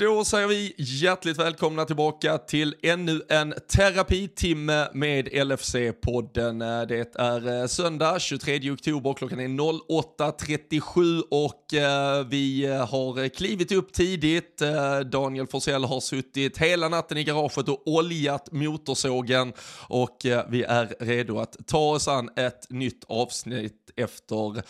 Då säger vi hjärtligt välkomna tillbaka till ännu en terapitimme med LFC-podden. Det är eh, söndag 23 oktober, klockan är 08.37 och eh, vi eh, har klivit upp tidigt. Daniel Forsell har suttit hela natten i garaget och oljat motorsågen och vi är redo att ta oss an ett nytt avsnitt efter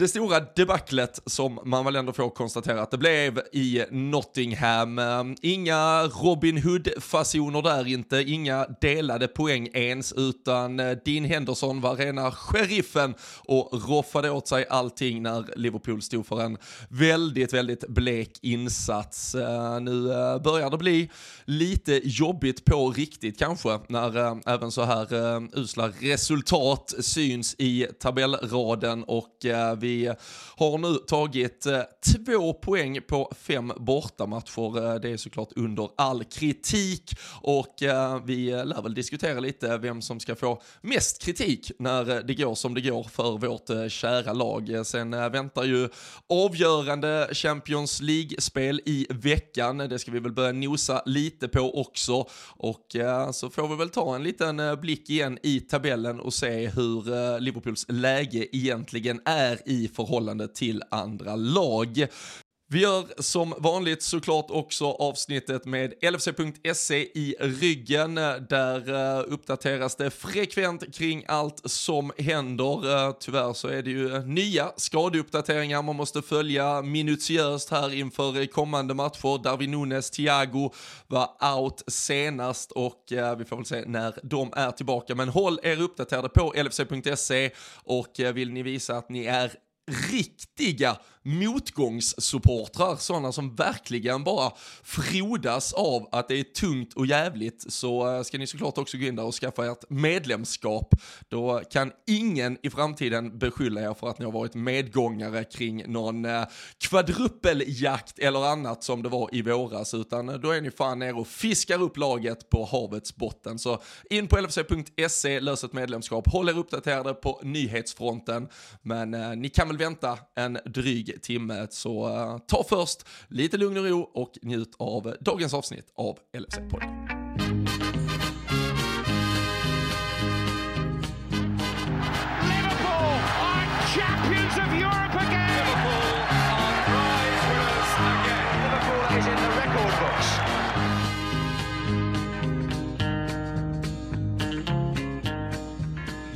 det stora debaclet som man väl ändå får konstatera att det blev i Nottingham. Inga Robin Hood-fasoner där inte, inga delade poäng ens, utan eh, Dean Henderson var rena sheriffen och roffade åt sig allting när Liverpool stod för en väldigt, väldigt blek insats. Eh, nu eh, börjar det bli lite jobbigt på riktigt kanske, när även så här usla resultat syns i tabellraden och vi vi har nu tagit eh, två poäng på fem bortamatcher. Eh, det är såklart under all kritik och eh, vi lär väl diskutera lite vem som ska få mest kritik när det går som det går för vårt kära lag. Sen väntar ju avgörande Champions League-spel i veckan. Det ska vi väl börja nosa lite på också och så får vi väl ta en liten blick igen i tabellen och se hur Liverpools läge egentligen är i förhållande till andra lag. Vi gör som vanligt såklart också avsnittet med LFC.se i ryggen. Där eh, uppdateras det frekvent kring allt som händer. Eh, tyvärr så är det ju nya skadeuppdateringar man måste följa minutiöst här inför kommande matcher. Darwin Nunes, Thiago var out senast och eh, vi får väl se när de är tillbaka. Men håll er uppdaterade på LFC.se och vill ni visa att ni är riktiga motgångssupportrar, sådana som verkligen bara frodas av att det är tungt och jävligt, så eh, ska ni såklart också gå in där och skaffa ert medlemskap. Då kan ingen i framtiden beskylla er för att ni har varit medgångare kring någon eh, kvadrupeljakt eller annat som det var i våras, utan eh, då är ni fan ner och fiskar upp laget på havets botten. Så in på lfc.se, lös ett medlemskap, håll er uppdaterade på nyhetsfronten, men eh, ni kan väl vänta en dryg timme. Så eh, ta först lite lugn och ro och njut av dagens avsnitt av LFC-podden.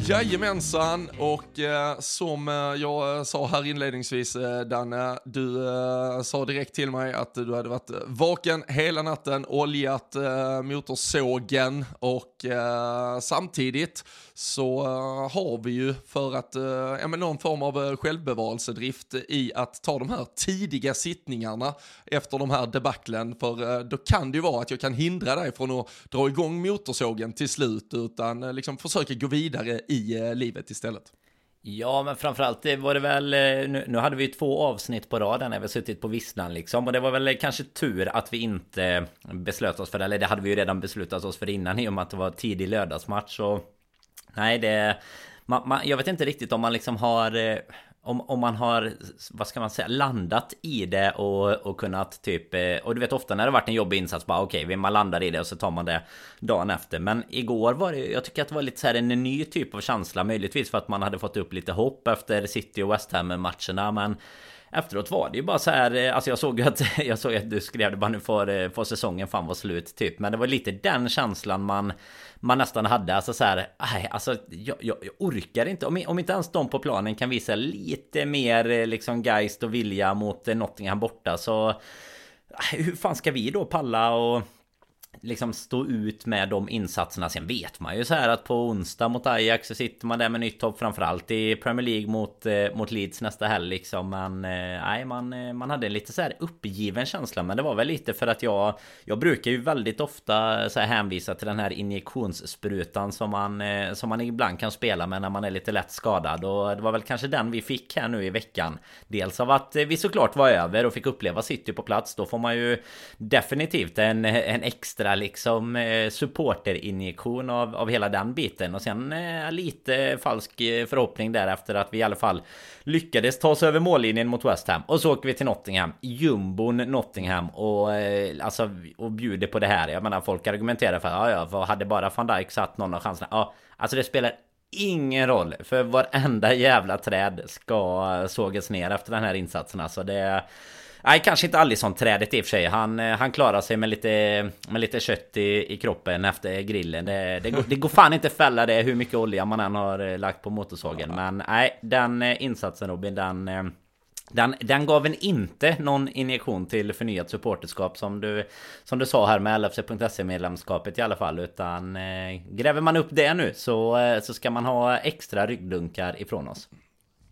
Jajamensan, och eh, som eh, jag eh, sa här inledningsvis eh, Danne, du eh, sa direkt till mig att du hade varit eh, vaken hela natten, oljat eh, motorsågen och eh, samtidigt så eh, har vi ju för att, eh, ja men någon form av eh, självbevarelsedrift i att ta de här tidiga sittningarna efter de här debaclen, för då kan det ju vara att jag kan hindra dig från att dra igång motorsågen till slut, utan liksom försöka gå vidare i livet istället. Ja, men framförallt det var det väl... Nu, nu hade vi två avsnitt på raden när vi suttit på visslan liksom. Och det var väl kanske tur att vi inte beslöt oss för det. Eller det hade vi ju redan beslutat oss för innan i och med att det var tidig lördagsmatch. Och Nej, det... Man, man, jag vet inte riktigt om man liksom har... Eh, om, om man har, vad ska man säga, landat i det och, och kunnat typ... Eh, och du vet ofta när det varit en jobbig insats, bara okej, okay, man landar i det och så tar man det dagen efter. Men igår var det, jag tycker att det var lite så här en ny typ av känsla, möjligtvis för att man hade fått upp lite hopp efter City och West Ham matcherna, men efteråt var det ju bara så här, eh, alltså jag såg ju att, jag såg att du skrev det bara nu får, eh, för säsongen fan vara slut typ. Men det var lite den känslan man, man nästan hade. Alltså så här, nej, alltså jag, jag, jag, orkar inte. Om, om inte ens de på planen kan visa lite mer eh, liksom geist och vilja mot Nottingham borta så hur fan ska vi då palla och liksom stå ut med de insatserna. Sen vet man ju så här att på onsdag mot Ajax så sitter man där med nytt hopp framförallt i Premier League mot, eh, mot Leeds nästa helg liksom. Men eh, nej, man, eh, man hade en lite så här uppgiven känsla. Men det var väl lite för att jag Jag brukar ju väldigt ofta så här hänvisa till den här injektionssprutan som man eh, Som man ibland kan spela med när man är lite lätt skadad. Och det var väl kanske den vi fick här nu i veckan. Dels av att eh, vi såklart var över och fick uppleva City på plats. Då får man ju definitivt en, en extra extra liksom eh, supporterinjektion av, av hela den biten. Och sen eh, lite falsk eh, förhoppning därefter att vi i alla fall lyckades ta oss över mållinjen mot West Ham. Och så åker vi till Nottingham. Jumbon Nottingham. Och eh, alltså och bjuder på det här. Jag menar folk argumenterar för att ja, ja, hade bara van Dijk satt någon av chanserna? Ja, alltså det spelar ingen roll. För varenda jävla träd ska sågas ner efter den här insatsen. Alltså det Nej, kanske inte Alisson-trädet i och för sig. Han, eh, han klarar sig med lite, med lite kött i, i kroppen efter grillen. Det, det, går, det går fan inte fälla det hur mycket olja man än har eh, lagt på motorsågen. Men nej, den eh, insatsen Robin, den... Den, den gav en inte någon injektion till förnyat supporterskap som du, som du sa här med LFC.se medlemskapet i alla fall. Utan eh, gräver man upp det nu så, så ska man ha extra ryggdunkar ifrån oss.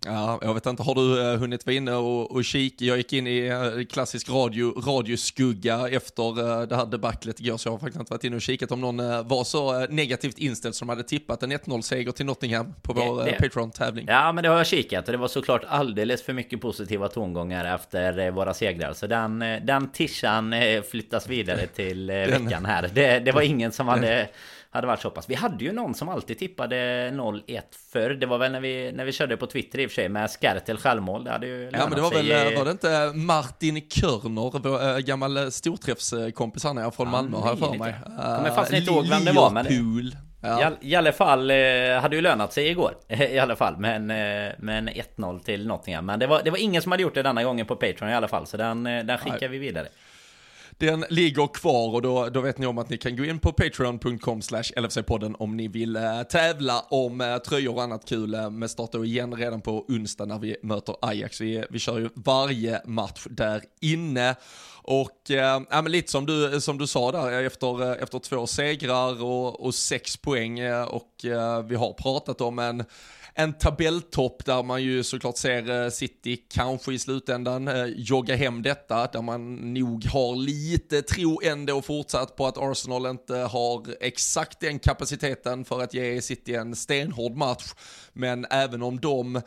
Ja, jag vet inte, har du uh, hunnit vara inne och, och kika? Jag gick in i uh, klassisk radio, radioskugga efter uh, det här debaclet igår, så jag har faktiskt inte varit inne och kikat om någon var så negativt inställd som hade tippat en 1-0-seger till Nottingham på vår Patreon-tävling. Ja, men det har jag kikat och det var såklart alldeles för mycket positiva tongångar efter våra segrar. Så den, den tishan flyttas vidare till veckan här. Det, det var ingen som hade hade varit så pass. Vi hade ju någon som alltid tippade 0-1 förr. Det var väl när vi, när vi körde på Twitter i och för sig med Skertel självmål. Det hade ju Ja men det var väl, i... var det inte Martin Körner, vår äh, gammal storträffskompis han är från Malmö har jag för mig. Kommer fast inte ihåg vem det var men... Ja. I, I alla fall eh, hade ju lönat sig igår I alla fall Men, eh, men 1-0 till Nottingham Men det var, det var ingen som hade gjort det denna gången på Patreon i alla fall Så den, eh, den skickar Nej. vi vidare den ligger kvar och då, då vet ni om att ni kan gå in på patreon.com slash LFC-podden om ni vill eh, tävla om eh, tröjor och annat kul eh, med start då igen redan på onsdag när vi möter Ajax. Vi, vi kör ju varje match där inne. Och äh, men lite som du, som du sa där, efter, efter två segrar och, och sex poäng och äh, vi har pratat om en en tabelltopp där man ju såklart ser eh, City kanske i slutändan eh, jogga hem detta, där man nog har lite tro ändå fortsatt på att Arsenal inte har exakt den kapaciteten för att ge City en stenhård match. Men även om de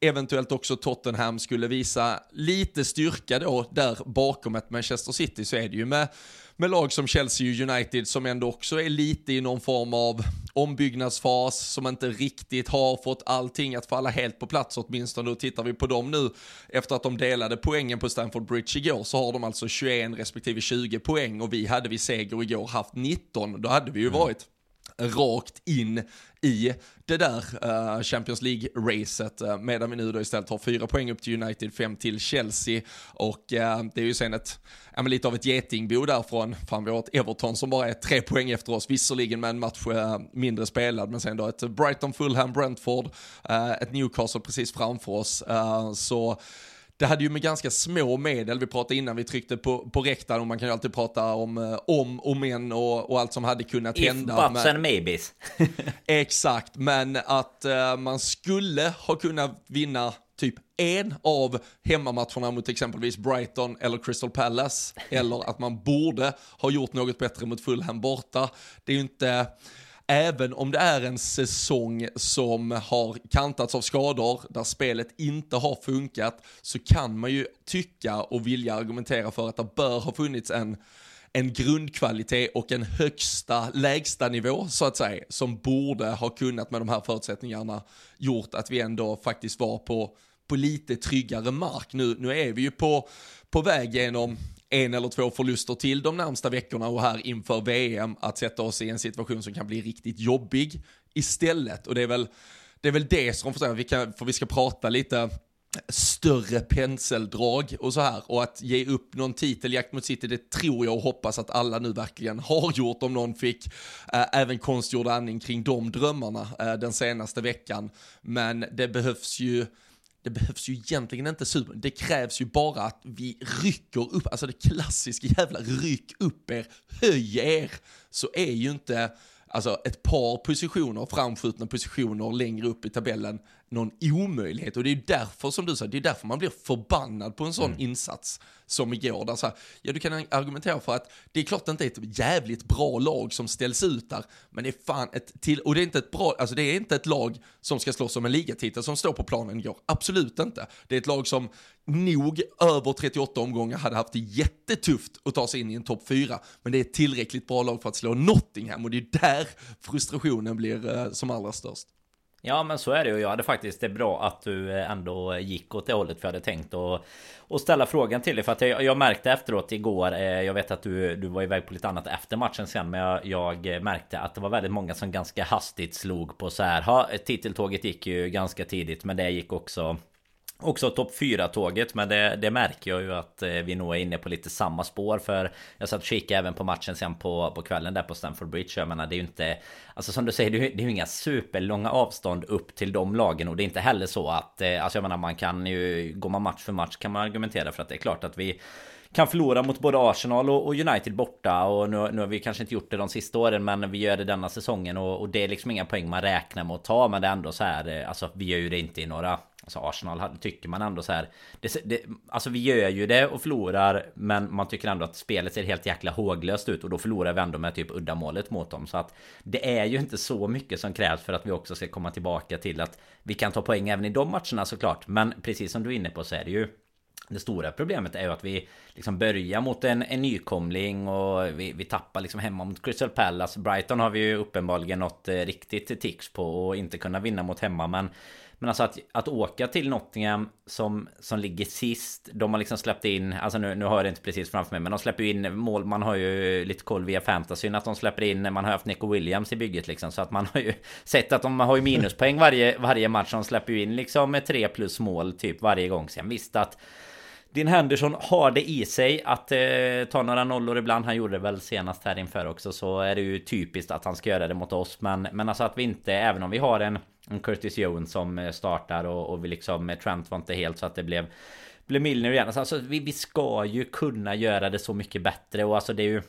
eventuellt också Tottenham skulle visa lite styrka då där bakom ett Manchester City så är det ju med med lag som Chelsea United som ändå också är lite i någon form av ombyggnadsfas, som inte riktigt har fått allting att falla helt på plats åtminstone. Och tittar vi på dem nu, efter att de delade poängen på Stamford Bridge igår, så har de alltså 21 respektive 20 poäng och vi hade vid seger igår haft 19. Då hade vi ju mm rakt in i det där uh, Champions League-racet, uh, medan vi nu då istället har fyra poäng upp till United, fem till Chelsea. Och uh, det är ju sen ett, ja men lite av ett getingbo därifrån, fan vi har ett Everton som bara är tre poäng efter oss, visserligen med en match mindre spelad, men sen då ett Brighton, Fulham, Brentford, ett Newcastle precis framför oss, så det hade ju med ganska små medel, vi pratade innan vi tryckte på, på rektan och man kan ju alltid prata om, eh, om och men och, och allt som hade kunnat If, hända. If, buts and maybes. exakt, men att uh, man skulle ha kunnat vinna typ en av hemmamatcherna mot exempelvis Brighton eller Crystal Palace, eller att man borde ha gjort något bättre mot Fulham borta. Det är ju inte även om det är en säsong som har kantats av skador, där spelet inte har funkat, så kan man ju tycka och vilja argumentera för att det bör ha funnits en en grundkvalitet och en högsta lägsta nivå så att säga som borde ha kunnat med de här förutsättningarna gjort att vi ändå faktiskt var på, på lite tryggare mark. Nu, nu är vi ju på, på väg genom en eller två förluster till de närmsta veckorna och här inför VM att sätta oss i en situation som kan bli riktigt jobbig istället. Och det är väl det, är väl det som, för, vi kan, för vi ska prata lite större penseldrag och så här. Och att ge upp någon titeljakt mot City, det tror jag och hoppas att alla nu verkligen har gjort om någon fick eh, även konstgjord andning kring de drömmarna eh, den senaste veckan. Men det behövs ju det behövs ju egentligen inte super, det krävs ju bara att vi rycker upp, alltså det klassiska jävla ryck upp er, höj er, så är ju inte, alltså ett par positioner, framskjutna positioner längre upp i tabellen, någon omöjlighet. Och det är ju därför, som du sa, det är därför man blir förbannad på en sån Mm. insats som igår. Där så här, ja, du kan argumentera för att det är klart det inte är ett jävligt bra lag som ställs ut där, men det är fan ett till, och det är inte ett bra, alltså det är inte ett lag som ska slåss om en ligatitel som står på planen igår. Absolut inte. Det är ett lag som nog över 38 omgångar hade haft det jättetufft att ta sig in i en topp 4, men det är ett tillräckligt bra lag för att slå Nottingham och det är där frustrationen blir eh, som allra störst. Ja men så är det och jag hade faktiskt det är bra att du eh, ändå gick åt det hållet för jag hade tänkt att att ställa frågan till dig. För att jag, jag märkte efteråt igår eh, Jag vet att du, du var iväg på lite annat efter matchen sen men jag, jag eh, märkte att det var väldigt många som ganska hastigt slog på så här. Ha, Titeltåget gick ju ganska tidigt men det gick också Också topp 4-tåget men det, det, märker jag ju att eh, vi nog är inne på lite samma spår för Jag satt och kikade även på matchen sen på, på kvällen där på Stamford Bridge. Jag menar det är ju inte Alltså som du säger det är ju inga superlånga avstånd upp till de lagen och det är inte heller så att eh, Alltså jag menar man kan ju Går man match för match kan man argumentera för att det är klart att vi kan förlora mot både Arsenal och United borta och nu, nu har vi kanske inte gjort det de sista åren men vi gör det denna säsongen och, och det är liksom inga poäng man räknar med att ta men det är ändå så här eh, Alltså vi gör ju det inte i några Alltså Arsenal tycker man ändå så här det, det, Alltså vi gör ju det och förlorar Men man tycker ändå att spelet ser helt jäkla håglöst ut Och då förlorar vi ändå med typ uddamålet mot dem Så att Det är ju inte så mycket som krävs för att vi också ska komma tillbaka till att Vi kan ta poäng även i de matcherna såklart Men precis som du är inne på så är det ju det stora problemet är ju att vi liksom börjar mot en, en nykomling och vi, vi tappar liksom hemma mot Crystal Palace. Brighton har vi ju uppenbarligen något eh, riktigt tics på och inte kunna vinna mot hemma. Men, men alltså att, att åka till Nottingham som, som ligger sist. De har liksom släppt in, alltså nu, nu har jag det inte precis framför mig, men de släpper ju in mål. Man har ju lite koll via fantasyn att de släpper in. Man har haft Nico Williams i bygget liksom. Så att man har ju sett att de har ju minuspoäng varje, varje match. De släpper ju in liksom med tre plus mål typ varje gång. Sen visst att din Henderson har det i sig att eh, ta några nollor ibland. Han gjorde det väl senast här inför också. Så är det ju typiskt att han ska göra det mot oss. Men, men alltså att vi inte, även om vi har en Mm, Curtis Jones som eh, startar och, och vi liksom, eh, Trent var inte helt så att det blev blev Milner igen. Alltså, vi, vi ska ju kunna göra det så mycket bättre och alltså det är ju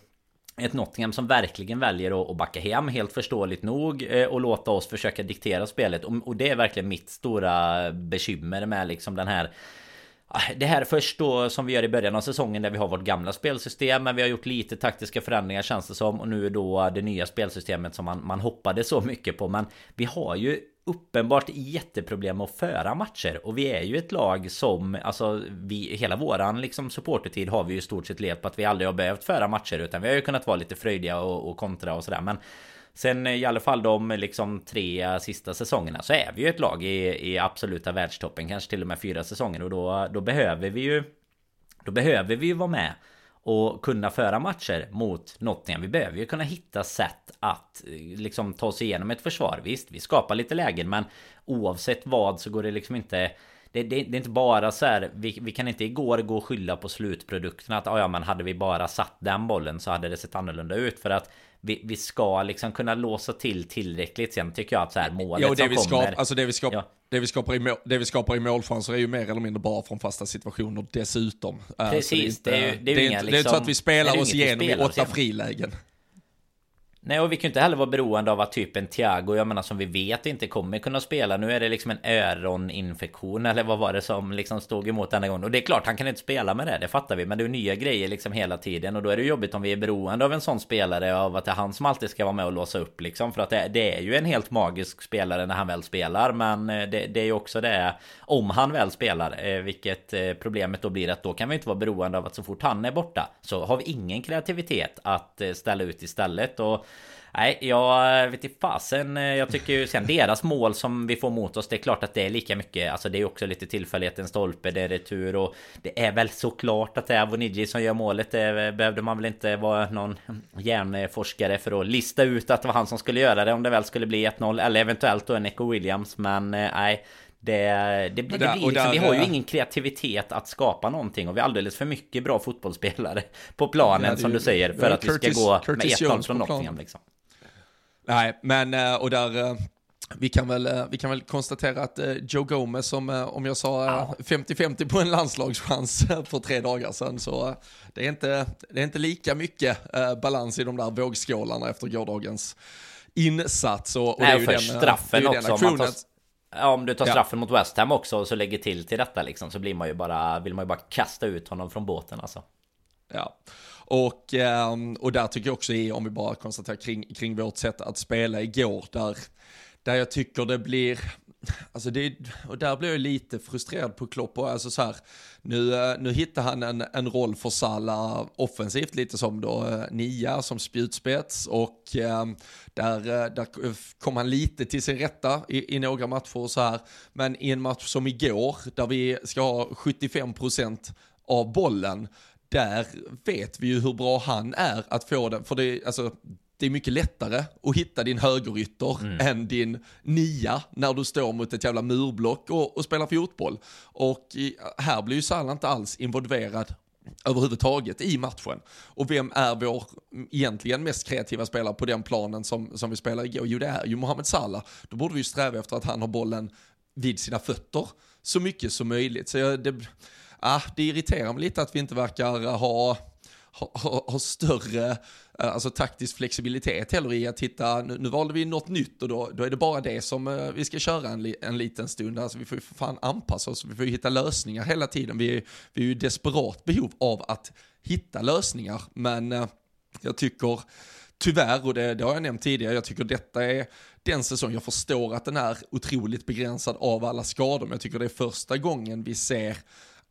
ett Nottingham som verkligen väljer att backa hem helt förståeligt nog eh, och låta oss försöka diktera spelet och det är verkligen mitt stora bekymmer med liksom den här ah, det här först då som vi gör i början av säsongen där vi har vårt gamla spelsystem Men vi har gjort lite taktiska förändringar känns det som Och nu är då det nya spelsystemet som man, man hoppade så mycket på Men vi har ju uppenbart jätteproblem att föra matcher. Och vi är ju ett lag som alltså vi hela våran liksom supportertid har vi ju i stort sett levt på att vi aldrig har behövt föra matcher utan vi har ju kunnat vara lite fröjdiga och, och kontra och sådär. Men Sen eh, i alla fall de liksom tre sista säsongerna så är vi ju ett lag i, i absoluta världstoppen Kanske till och med fyra säsonger. Och då, då behöver vi ju Då behöver vi ju vara med och kunna föra matcher mot Nottingham. Vi behöver ju kunna hitta sätt att liksom ta oss igenom ett försvar. Visst, vi skapar lite lägen men oavsett vad så går det liksom inte det, det, det, är inte bara så här, vi, vi, kan inte igår gå och skylla på slutprodukten att ja men hade vi bara satt den bollen så hade det sett annorlunda ut för att vi, vi ska liksom kunna låsa till tillräckligt sen tycker jag att så här målet ja, det som vi kommer skap, alltså det vi, skap, ja. Det, vi skapar i mål, det vi skapar i målchanser är ju mer eller mindre bara från fasta situationer dessutom. Precis, det, är inte, det, är, det, är inte, det är inte så att vi spelar oss igenom i åtta frilägen. Nej och vi kan ju inte heller vara beroende av att typ en Thiago, jag menar som vi vet inte kommer kunna spela. Nu är det liksom en öroninfektion eller vad var det som liksom stod emot denna gång. Och det är klart han kan inte spela med det, det fattar vi. Men det är nya grejer liksom hela tiden. Och då är det jobbigt om vi är beroende av en sån spelare. Av att det är han som alltid ska vara med och låsa upp liksom. För att det, det är ju en helt magisk spelare när han väl spelar. Men eh, det, det är ju också det om han väl spelar. Eh, vilket eh, problemet då blir att då kan vi inte vara beroende av att så fort han är borta. Så har vi ingen kreativitet att ställa ut istället. Och Nej, jag vet inte fasen. Jag tycker ju sen deras mål som vi får mot oss. Det är klart att det är lika mycket. Alltså det är också lite tillfällighet. En stolpe, det är retur och det är väl såklart att det är Avoniji som gör målet. Det behövde man väl inte vara någon hjärnforskare för att lista ut att det var han som skulle göra det om det väl skulle bli 1-0 eller eventuellt då en Echo Williams. Men nej, det, det, det, blir, blir liksom, vi har ju ingen kreativitet att skapa någonting och vi har alldeles för mycket bra fotbollsspelare på planen ja, som du säger för att Curtis, vi ska gå Curtis med 1-0 från Nottingham liksom. Nej, men eh, och där vi kan, väl, vi kan väl konstatera att Joe Gomez, som om jag sa 50-50 på en landslagschans för tre dagar sedan, så det är inte, det är inte lika mycket balans i de där vågskålarna efter gårdagens insats. Och, och Nej, det är för straffen den, också. Ja, om du tar straffen ja. mot West Ham också och så lägger till till detta liksom så blir man ju bara, vill man ju bara kasta ut honom från båten alltså. Ja. Och, ehm, och där tycker jag också, om vi bara konstaterar kring, kring vårt sätt att spela igår, där, där jag tycker det blir, Alltså det, och där blir jag lite frustrerad på Klopp. Och alltså så här, nu, eh, nu hittar han en, en roll för Salah offensivt, lite som då eh, nia som spjutspets. Och ehm, eh, där, där kom han lite till sin rätta i, i några matcher och så här. Men i en match som igår, där vi ska ha 75% av bollen, där vet vi ju hur bra han är att få den. För det, alltså, det är mycket lättare att hitta din högerytter mm. än din nia när du står mot ett jävla murblock och, och spelar fotboll. Och i, här blir ju Salah inte alls involverad överhuvudtaget i matchen. Och vem är vår egentligen mest kreativa spelare på den planen som, som vi spelar igår? Jo, det är ju Mohamed Salah. Då borde vi ju sträva efter att han har bollen vid sina fötter så mycket som möjligt. Så jag, det, ah, det irriterar mig lite att vi inte verkar eh, ha ha, ha, större eh, alltså taktisk flexibilitet heller i att hitta, nu, nu valde vi något nytt och då, då är det bara det som eh, vi ska köra en, en liten stund. Alltså vi får ju för fan anpassa oss, vi får ju hitta lösningar hela tiden. Vi, vi är ju i desperat behov av att hitta lösningar, men eh, jag tycker tyvärr, och det, det, har jag nämnt tidigare, jag tycker detta är den säsong, jag förstår att den är otroligt begränsad av alla skador, men jag tycker det är första gången vi ser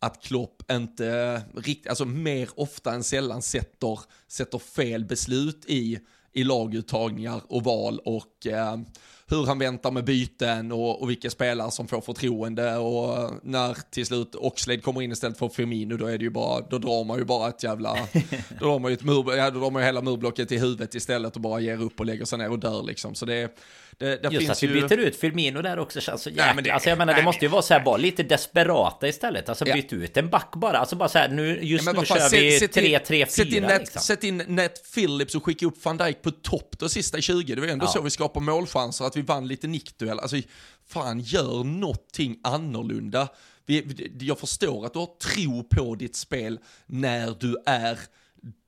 att Klopp inte riktigt, alltså mer ofta än sällan sätter, sätter fel beslut i, i laguttagningar och val och eh, hur han väntar med byten och, och vilka spelare som får förtroende och när till slut Oxlade kommer in istället för Firmino då är det ju bara, då drar man ju bara ett jävla, då drar man ju ett mur, ja, då drar man ju hela murblocket i huvudet istället och bara ger upp och lägger sig ner och dör liksom. Så det, det, det Just att vi ju... byter ut Firmino där också känns så jäkla... Nej, men det, alltså jag menar nej, det måste ju vara så här bara lite desperata istället. Alltså ja. byt ut en back bara. Alltså bara så här nu, just ja, nu kör fan, vi 3-3-4 sätt in, liksom. sätt in Net Phillips och skicka upp van Dijk på topp de sista 20. Det var ändå ja. så vi skapar målchanser, att vi vann lite nickduell. Alltså fan gör någonting annorlunda. Vi, jag förstår att du har tro på ditt spel när du är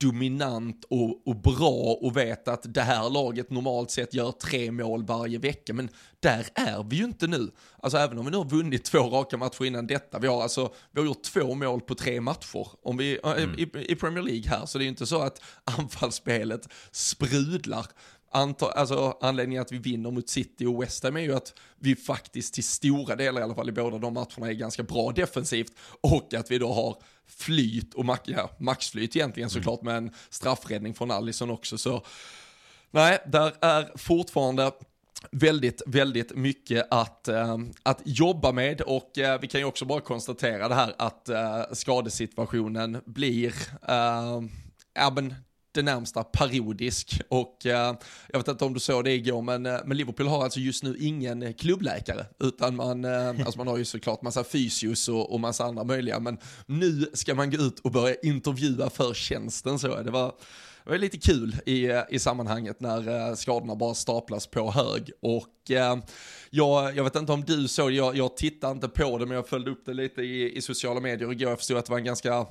dominant och, och, bra och vet att det här laget normalt sett gör tre mål varje vecka. Men där är vi ju inte nu. Alltså även om vi nu har vunnit två raka matcher innan detta. Vi har alltså, vi har gjort två mål på tre matcher om vi, mm. i, i Premier League här. Så det är ju inte så att anfallsspelet sprudlar. Anta, alltså, anledningen att vi vinner mot City och West Ham är ju att vi faktiskt till stora delar, i alla fall i båda de matcherna, är ganska bra defensivt och att vi då har flyt och ja, maxflyt egentligen mm. såklart med en straffräddning från Allison också. Så nej, där är fortfarande väldigt, väldigt mycket att, äh, att jobba med och äh, vi kan ju också bara konstatera det här att äh, skadesituationen blir, ja men det närmsta parodisk. Och eh, jag vet inte om du såg det igår, men, eh, men Liverpool har alltså just nu ingen klubbläkare. Utan man, eh, alltså man har ju såklart massa fysios och, och massa andra möjliga. Men nu ska man gå ut och börja intervjua för tjänsten. Så det var, det var lite kul i, i sammanhanget när eh, skadorna bara staplas på hög. Och eh, jag, jag vet inte om du såg jag, jag tittade inte på det men jag följde upp det lite i, i sociala medier igår. Jag förstod att det var en ganska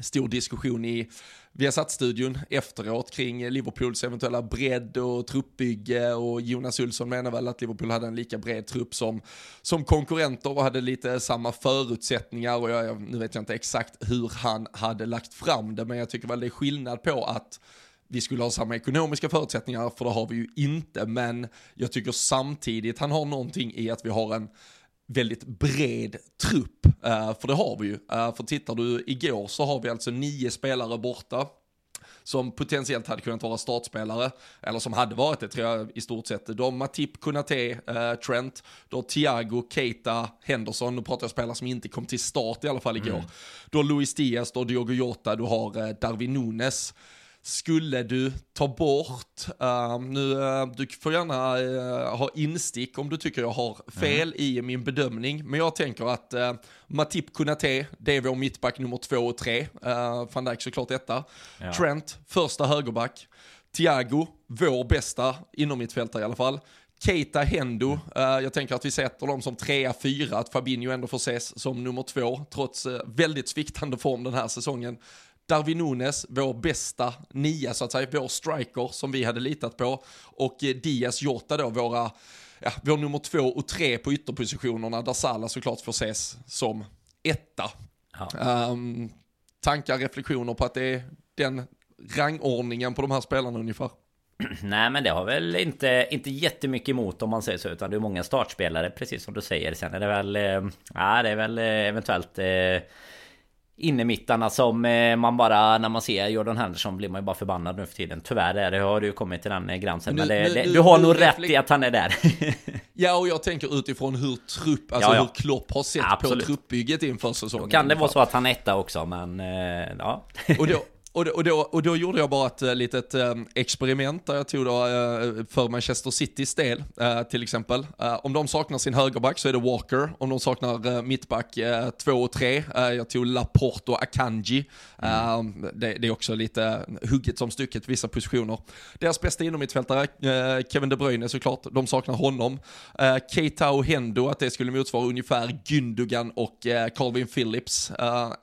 stor diskussion i vi har satt studion efteråt kring Liverpools eventuella bredd och truppbygge och Jonas Olsson menar väl att Liverpool hade en lika bred trupp som, som konkurrenter och hade lite samma förutsättningar. Och jag, nu vet jag inte exakt hur han hade lagt fram det men jag tycker väl det är skillnad på att vi skulle ha samma ekonomiska förutsättningar, för det har vi ju inte, men jag tycker samtidigt han har någonting i att vi har en väldigt bred trupp, uh, för det har vi ju. Uh, för tittar du igår så har vi alltså nio spelare borta som potentiellt hade kunnat vara startspelare, eller som hade varit det tror jag i stort sett. De Matip, Kunate, uh, Trent, då Thiago, Keita, Henderson, nu pratar jag spelare som inte kom till start i alla fall igår. Mm. Då Luis Diaz, då Diogo Jota, du har uh, Darwin Nunes skulle du ta bort, uh, nu, uh, du får gärna uh, ha instick om du tycker jag har fel mm. i min bedömning, men jag tänker att uh, Matip Kunate, det är vår mittback nummer två och tre, uh, van Dijk såklart detta. Ja. Trent, första högerback. Thiago, vår bästa inom mittfältare i alla fall. Keita Hendo, uh, jag tänker att vi sätter dem som trea, fyra, att Fabinho ändå får ses som nummer två, trots uh, väldigt sviktande form den här säsongen Darwin Nunes, vår bästa nia så att säga, vår striker som vi hade litat på. Och eh, Diaz Jota då, våra, ja, vår nummer två och tre på ytterpositionerna där Salah såklart får ses som etta. Ja. Um, tankar, reflektioner på att det är den rangordningen på de här spelarna ungefär? Nej men det har väl inte, inte jättemycket emot om man säger så Utan det är många startspelare precis som du säger Sen är det väl eh, Ja det är väl eh, eventuellt eh, Innemittarna som eh, man bara När man ser Jordan Henderson blir man ju bara förbannad nu för tiden Tyvärr är det, har du kommit till den gränsen nu, Men det, nu, det, du har nu, nog rätt i att han är där Ja och jag tänker utifrån hur trupp Alltså ja, ja. hur Klopp har sett Absolut. på truppbygget inför säsongen Då kan det vara så att han är etta också men ja Och då och, och, då, och då gjorde jag bara ett eh, litet eh, experiment där jag tog då, eh, för Manchester Citys del till exempel. om de saknar sin högerback så är det Walker. Om de saknar mittback 2 och 3, jag tog Laporte och Akanji. Mm. Det, det, är också lite hugget som stycket vissa positioner. Deras bästa innermittfältare, Kevin De Bruyne såklart, de saknar honom. Keita och Hendo, att det skulle motsvara ungefär Gündogan och Calvin Phillips.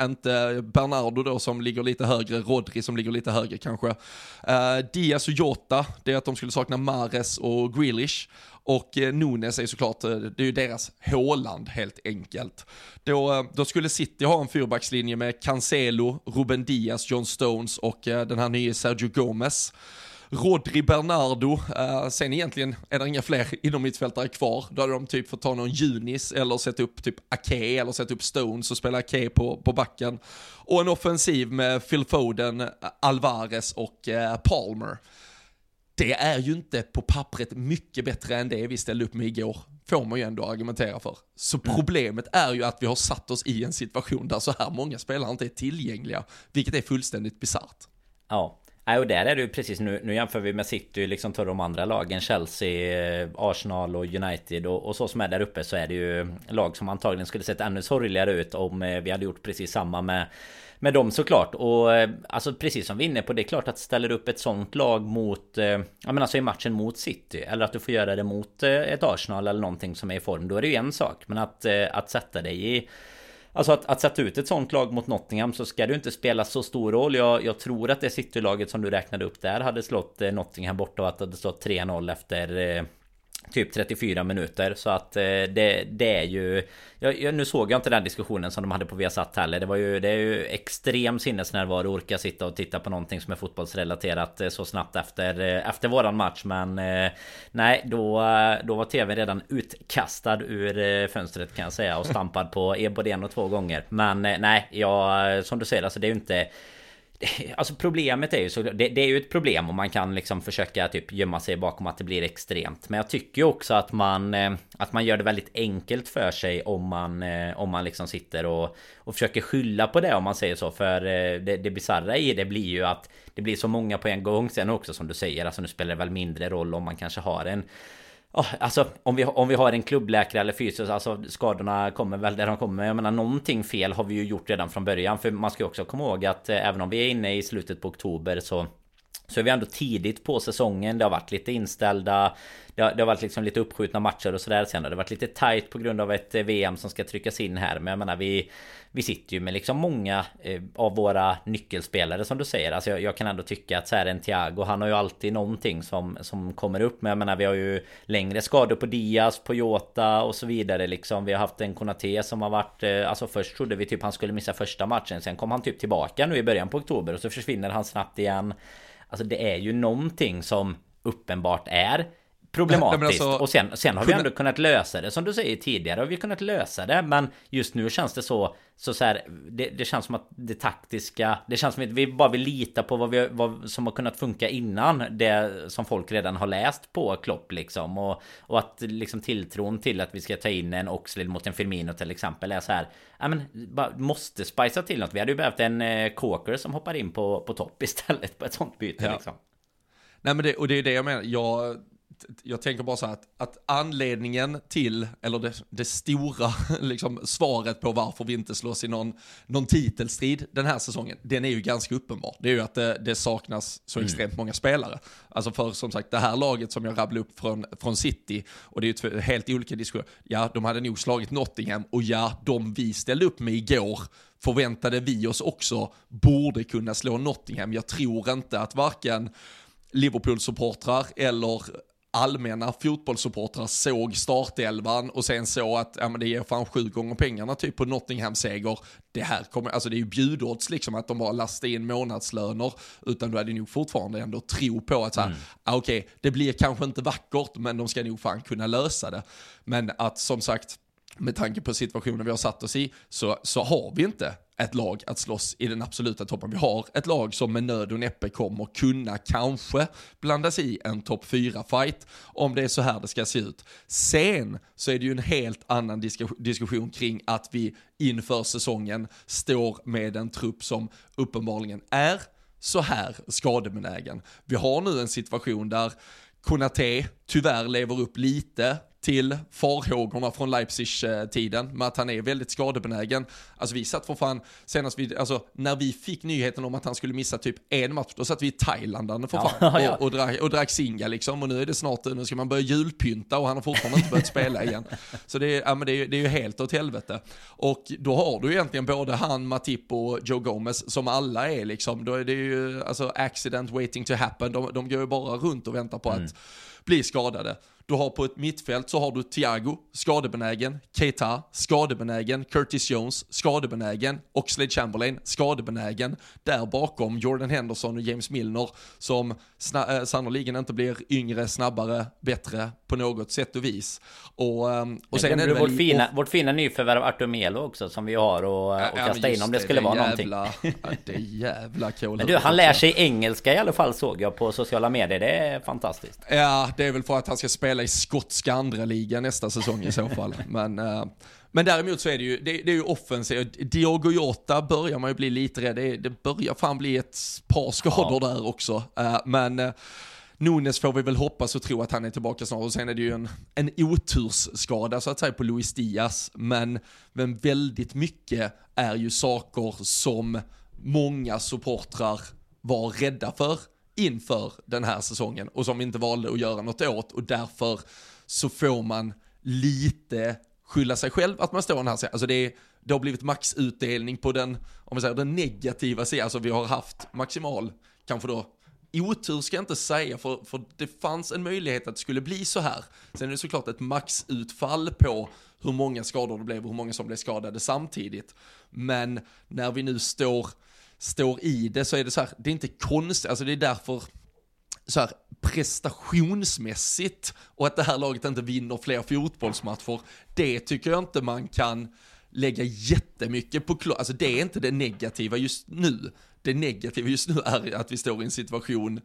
inte Bernardo då som ligger lite högre, Rodri som ligger lite högre kanske. Uh, Diaz och Jota, det är att de skulle sakna Mares och Grealish. Och eh, Nunes är såklart, eh, det är ju deras Håland helt enkelt. Då, eh, då skulle City ha en fyrbackslinje med Cancelo, Ruben Diaz, John Stones och den här nya Sergio Gomez. Rodri Bernardo, uh, sen egentligen är det inga fler inom mittfältare kvar. Då hade de typ fått ta någon Junis eller sätta upp typ Ake eller sätta upp Stones och spela Ake på, på backen. Och en offensiv med Phil Foden, Alvarez och uh, Palmer. Det är ju inte på pappret mycket bättre än det vi ställde upp med igår får man ju ändå argumentera för. Så mm. problemet är ju att vi har satt oss i en situation där så här många spelare inte är tillgängliga, vilket är fullständigt bisarrt. Ja, Nej och där är det ju precis nu, nu jämför vi med City liksom tar de andra lagen Chelsea, eh, Arsenal och United och, och, så som är där uppe så är det ju lag som antagligen skulle sett ännu sorgligare ut om eh, vi hade gjort precis samma med med dem såklart. Och eh, alltså precis som vi är inne på det är klart att ställer upp ett sånt lag mot Ja men alltså i matchen mot City eller att du får göra det mot ett Arsenal eller någonting som är i form då är det ju en sak. Men att, att sätta dig i Alltså att, att sätta ut ett sånt lag mot Nottingham så ska det ju inte spela så stor roll. Jag, jag tror att det City-laget som du räknade upp där hade slått eh, Nottingham borta och att det hade stått 3-0 efter eh, typ 34 minuter. Så att eh, det, det är ju jag, jag, Nu såg jag inte den diskussionen som de hade på Viasat heller. Det var ju Det är ju extrem sinnesnärvaro att orka sitta och titta på någonting som är fotbollsrelaterat eh, så snabbt efter eh, Efter våran match. Men eh, Nej då Då var tvn redan utkastad ur eh, fönstret kan jag säga och stampad på både en och två gånger. Men eh, nej jag Som du säger alltså det är ju inte Alltså problemet är ju så det, det, är ju ett problem och man kan liksom försöka typ gömma sig bakom att det blir extremt. Men jag tycker ju också att man eh, Att man gör det väldigt enkelt för sig om man eh, Om man liksom sitter och Och försöker skylla på det om man säger så. För eh, Det, det bisarra i det blir ju att Det blir så många på en gång. Sen också som du säger Alltså nu spelar det väl mindre roll om man kanske har en Oh, alltså om vi, om vi har en klubbläkare eller fysisk, alltså skadorna kommer väl där de kommer. Jag menar någonting fel har vi ju gjort redan från början. För man ska ju också komma ihåg att eh, även om vi är inne i slutet på oktober så så är vi ändå tidigt på säsongen. Det har varit lite inställda det har, det har varit liksom lite uppskjutna matcher och sådär sen. Det har varit lite tight på grund av ett eh, VM som ska tryckas in här. Men jag menar vi Vi sitter ju med liksom många eh, av våra nyckelspelare som du säger. Alltså jag, jag kan ändå tycka att så här en Thiago han har ju alltid någonting som, som kommer upp. Men jag menar vi har ju längre skador på Diaz, på Jota och så vidare liksom. Vi har haft en Konate som har varit eh, Alltså först trodde vi typ han skulle missa första matchen. Sen kom han typ tillbaka nu i början på oktober och så försvinner han snabbt igen. Alltså det är ju någonting som uppenbart är problematiskt. Alltså, och sen, sen har vi ändå kunnat lösa det. Som du säger tidigare har vi kunnat lösa det. Men just nu känns det så... Så, så här, det, det, känns som att det taktiska... Det känns som att vi bara vill lita på vad, vi, vad som har kunnat funka innan. Det som folk redan har läst på Klopp liksom. Och, och att liksom tilltron till att vi ska ta in en Oxlade mot en Firmino till exempel är så här... Ja men, bara måste spicea till något. Vi hade ju behövt en eh, Coker som hoppar in på, på topp istället på ett sånt byte ja. liksom. Nej men det, och det är det jag menar. Jag jag tänker bara så här att, att anledningen till, eller det, det stora liksom, svaret på varför vi inte slåss i någon, någon titelstrid den här säsongen, den är ju ganska uppenbar. Det är ju att det, det saknas så mm. extremt många spelare. Alltså för som sagt, det här laget som jag rabblade upp från, från City, och det är ju helt olika diskussioner, ja, de hade nog slagit Nottingham, och ja, de vi ställde upp med igår, förväntade vi oss också borde kunna slå Nottingham. Jag tror inte att varken Liverpool-supportrar eller allmänna fotbollssupportrar såg startelvan och sen så att ja, men det ger fan sju gånger pengarna typ på Nottingham-seger. Det här kommer, alltså det är ju bjudodds liksom att de bara lastar in månadslöner, utan du hade nog fortfarande ändå tro på att så här, mm. ah, okej, okay, det blir kanske inte vackert, men de ska nog fan kunna lösa det. Men att som sagt, med tanke på situationen vi har satt oss i, så, så har vi inte ett lag att slåss i den absoluta toppen. Vi har ett lag som med nöd och näppe kommer kunna kanske blandas i en topp 4-fight om det är så här det ska se ut. Sen så är det ju en helt annan diskussion kring att vi inför säsongen står med en trupp som uppenbarligen är så här skadebenägen. Vi har nu en situation där Konate tyvärr lever upp lite till farhågorna från Leipzig-tiden med att han är väldigt skadebenägen. Alltså vi satt för fan, senast vi, alltså när vi fick nyheten om att han skulle missa typ en match, då satt vi i Thailand för fan ja. Och, och, drack, och drack singa liksom och nu är det snart, nu ska man börja julpynta och han har fortfarande inte börjat spela igen. Så det är, ja, men det är, det är ju helt åt helvete. Och då har du egentligen både han, Matip och Joe Gomez som alla är liksom, då är det ju alltså accident waiting to happen, de, de går ju bara runt och väntar på mm. att bli skadade. Du har på ett mittfält så har du Thiago, skadebenägen, Keita, skadebenägen, Curtis Jones, skadebenägen, Oxlade Chamberlain, skadebenägen. Där bakom Jordan Henderson och James Milner som äh, sannoliken inte blir yngre, snabbare, bättre på något sätt och vis. Och, ähm, och sen är det vårt, fina, vårt fina nyförvärv Artur Melo också som vi har och, och ja, kasta in om det, det skulle vara jävla, någonting. Det är jävla coolt. Men du, han lär sig engelska i alla fall såg jag på sociala medier. Det är fantastiskt. Ja, det är väl för att han ska spela spela i skotska andra ligan nästa säsong i så fall. Men, uh, men däremot så är det ju, det, det är ju offensivt. Diogo Jota börjar man ju bli lite rädd, det, det börjar fan bli ett par skador ja. där också. Uh, men uh, Nunes får vi väl hoppas och tro att han är tillbaka snart och sen är det ju en, en otursskada så att säga på Luis Diaz. Men, men väldigt mycket är ju saker som många supportrar var rädda för inför den här säsongen och som inte valde att göra något åt och därför så får man lite skylla sig själv att man står den här Alltså det, är, det har blivit maxutdelning på den, om vi säger den negativa sidan, alltså vi har haft maximal, kanske då otur ska jag inte säga, för, för det fanns en möjlighet att det skulle bli så här. Sen är det såklart ett maxutfall på hur många skador det blev och hur många som blev skadade samtidigt. Men när vi nu står står i det så är det så här, det är inte konstigt, alltså det är därför så här, prestationsmässigt och att det här laget inte vinner fler fotbollsmatcher, det tycker jag inte man kan lägga jättemycket på, alltså det är inte det negativa just nu. Det negativa just nu är att vi står i en situation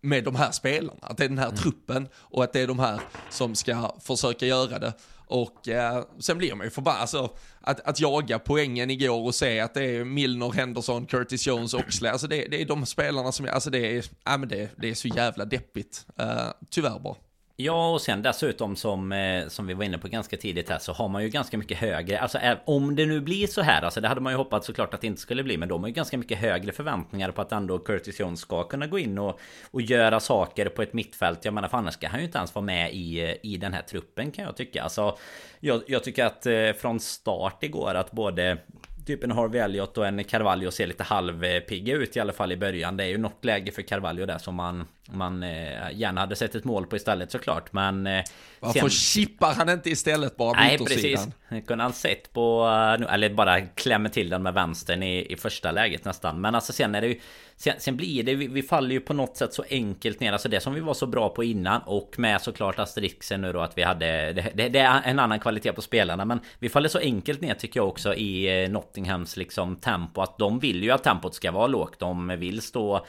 med de här spelarna, att det är den här mm. truppen och att det är de här som ska försöka göra det. Och eh, sen blir man ju förbannad, alltså att, att jaga poängen igår och se att det är Milner, Henderson, Curtis Jones, Oxley, alltså det, det är de spelarna som, alltså det är, ja men det, det är så jävla deppigt, uh, tyvärr bara. Ja, och sen dessutom som, eh, som vi var inne på ganska tidigt här så har man ju ganska mycket högre, alltså eh, om det nu blir så här, alltså det hade man ju hoppats såklart att det inte skulle bli, men då har man ju ganska mycket högre förväntningar på att ändå Curtis Jones ska kunna gå in och, och göra saker på ett mittfält. Jag menar, för annars ska han ju inte ens vara med i, eh, i den här truppen kan jag tycka. Alltså, jag, jag tycker att från start igår att både typ en Harvey Elliot och en Carvalho ser lite halvpigga ut i alla fall i början. Det är ju något läge för Carvalho där som man, man eh, gärna hade sett ett mål på istället såklart. Men... Eh, Varför sen... chippar han inte istället bara Nej precis. Kunde han sett på... Eh, eller bara klämmer till den med vänstern i, i första läget nästan. Men alltså sen är det ju... Sen, sen blir det, vi, vi, faller ju på något sätt så enkelt ner. Alltså det som vi var så bra på innan och med såklart asterixen nu då att vi hade... Det, det, det, är en annan kvalitet på spelarna men vi faller så enkelt ner tycker jag också i Nottinghams liksom tempo. Att de vill ju att tempot ska vara lågt. De vill stå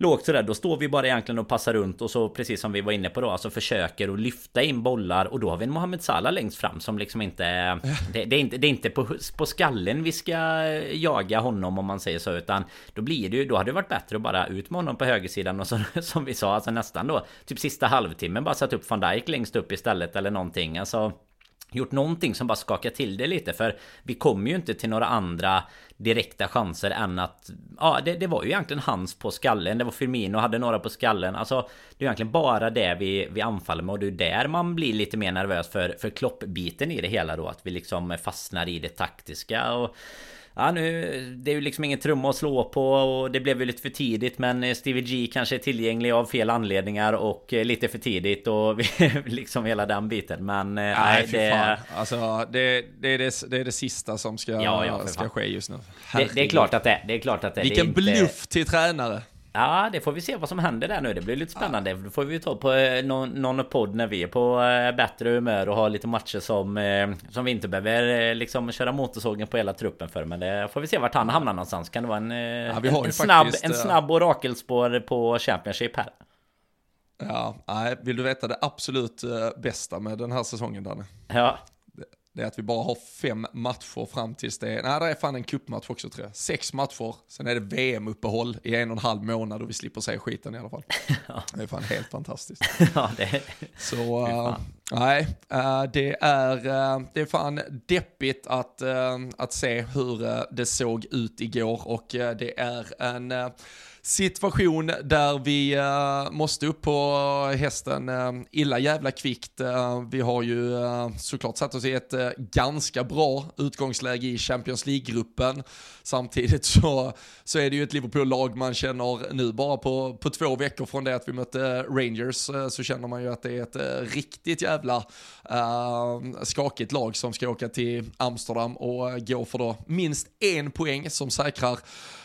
lågt sådär. Då står vi bara egentligen och passar runt och så precis som vi var inne på då, alltså försöker att lyfta in bollar och då har vi en Mohamed Salah längst fram som liksom inte... Det, det, är inte, det är inte på, på skallen vi ska jaga honom om man säger så utan då blir det ju, då hade det varit bättre att bara ut med honom på högersidan och så, som vi sa, alltså nästan då typ sista halvtimmen bara satt upp van Dijk längst upp istället eller någonting. Alltså gjort någonting som bara skakar till det lite för vi kommer ju inte till några andra direkta chanser än att ja det, det var ju egentligen hans på skallen det var Firmino hade några på skallen. Alltså det är egentligen bara det vi, vi anfaller med och det är där man blir lite mer nervös för för kloppbiten i det hela då att vi liksom fastnar i det taktiska och Ja nu, det är ju liksom ingen trumma att slå på och det blev ju lite för tidigt men Stevie G kanske är tillgänglig av fel anledningar och lite för tidigt och liksom hela den biten men nej, nej det... Fan. Alltså det, det, är det, det är det sista som ska, ja, ja, ska ske just nu. Det, det, är klart att det, det är klart att det Vilken det inte... bluff till tränare! Ja, det får vi se vad som händer där nu. Det blir lite spännande. Ja. Då får vi ta på eh, någon, någon podd när vi är på eh, bättre humör och har lite matcher som, eh, som vi inte behöver liksom köra motorsågen på hela truppen för. Men det får vi se vart han hamnar någonstans. Kan det vara en, ja, en, en snabb, faktiskt, en snabb orakelspår på Championship här? Ja, nej, vill du veta det absolut bästa med den här säsongen Danne? Ja. Det är att vi bara har fem matcher fram tills det, nej det är fan en cupmatch också tror jag. Sex matcher, sen är det VM-uppehåll i en och en halv månad och vi slipper se skiten i alla fall. Ja. Det är fan helt fantastiskt. ja, det är... Så, uh, nej, uh, det, är, uh, det är fan deppigt att, att se hur det såg ut igår och det är en situation där vi uh, måste upp på hästen uh, illa jävla kvickt. Uh, vi har ju såklart satt oss i ett ganska bra utgångsläge i Champions League-gruppen. Samtidigt så, så är det ju ett Liverpool-lag man känner nu bara på, på två veckor från det att vi mötte Rangers så känner man ju att det är ett riktigt jävla skakigt lag som ska åka till Amsterdam och gå för då minst en poäng som säkrar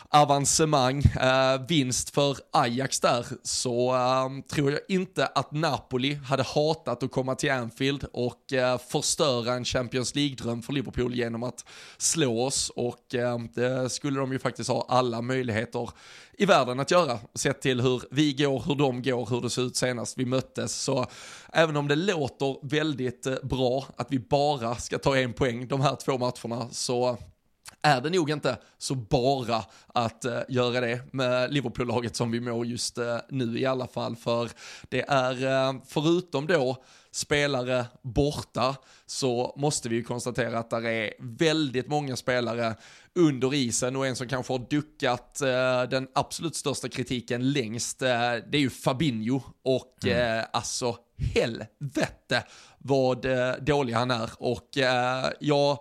avancemang, eh, vinst för Ajax där, så eh, tror jag inte att Napoli hade hatat att komma till Anfield och eh, förstöra en Champions League-dröm för Liverpool genom att slå oss och eh, det skulle de ju faktiskt ha alla möjligheter i världen att göra, sett till hur vi går, hur de går, hur det såg ut senast vi möttes. Så även om det låter väldigt eh, bra att vi bara ska ta en poäng de här två matcherna så är det nog inte så bara att uh, göra det med Liverpool-laget som vi mår just uh, nu i alla fall. För det är, uh, förutom då spelare borta, så måste vi ju konstatera att det är väldigt många spelare under isen och en som kanske har duckat den absolut största kritiken längst, det är ju Fabinho och mm. alltså helvete vad dålig han är och jag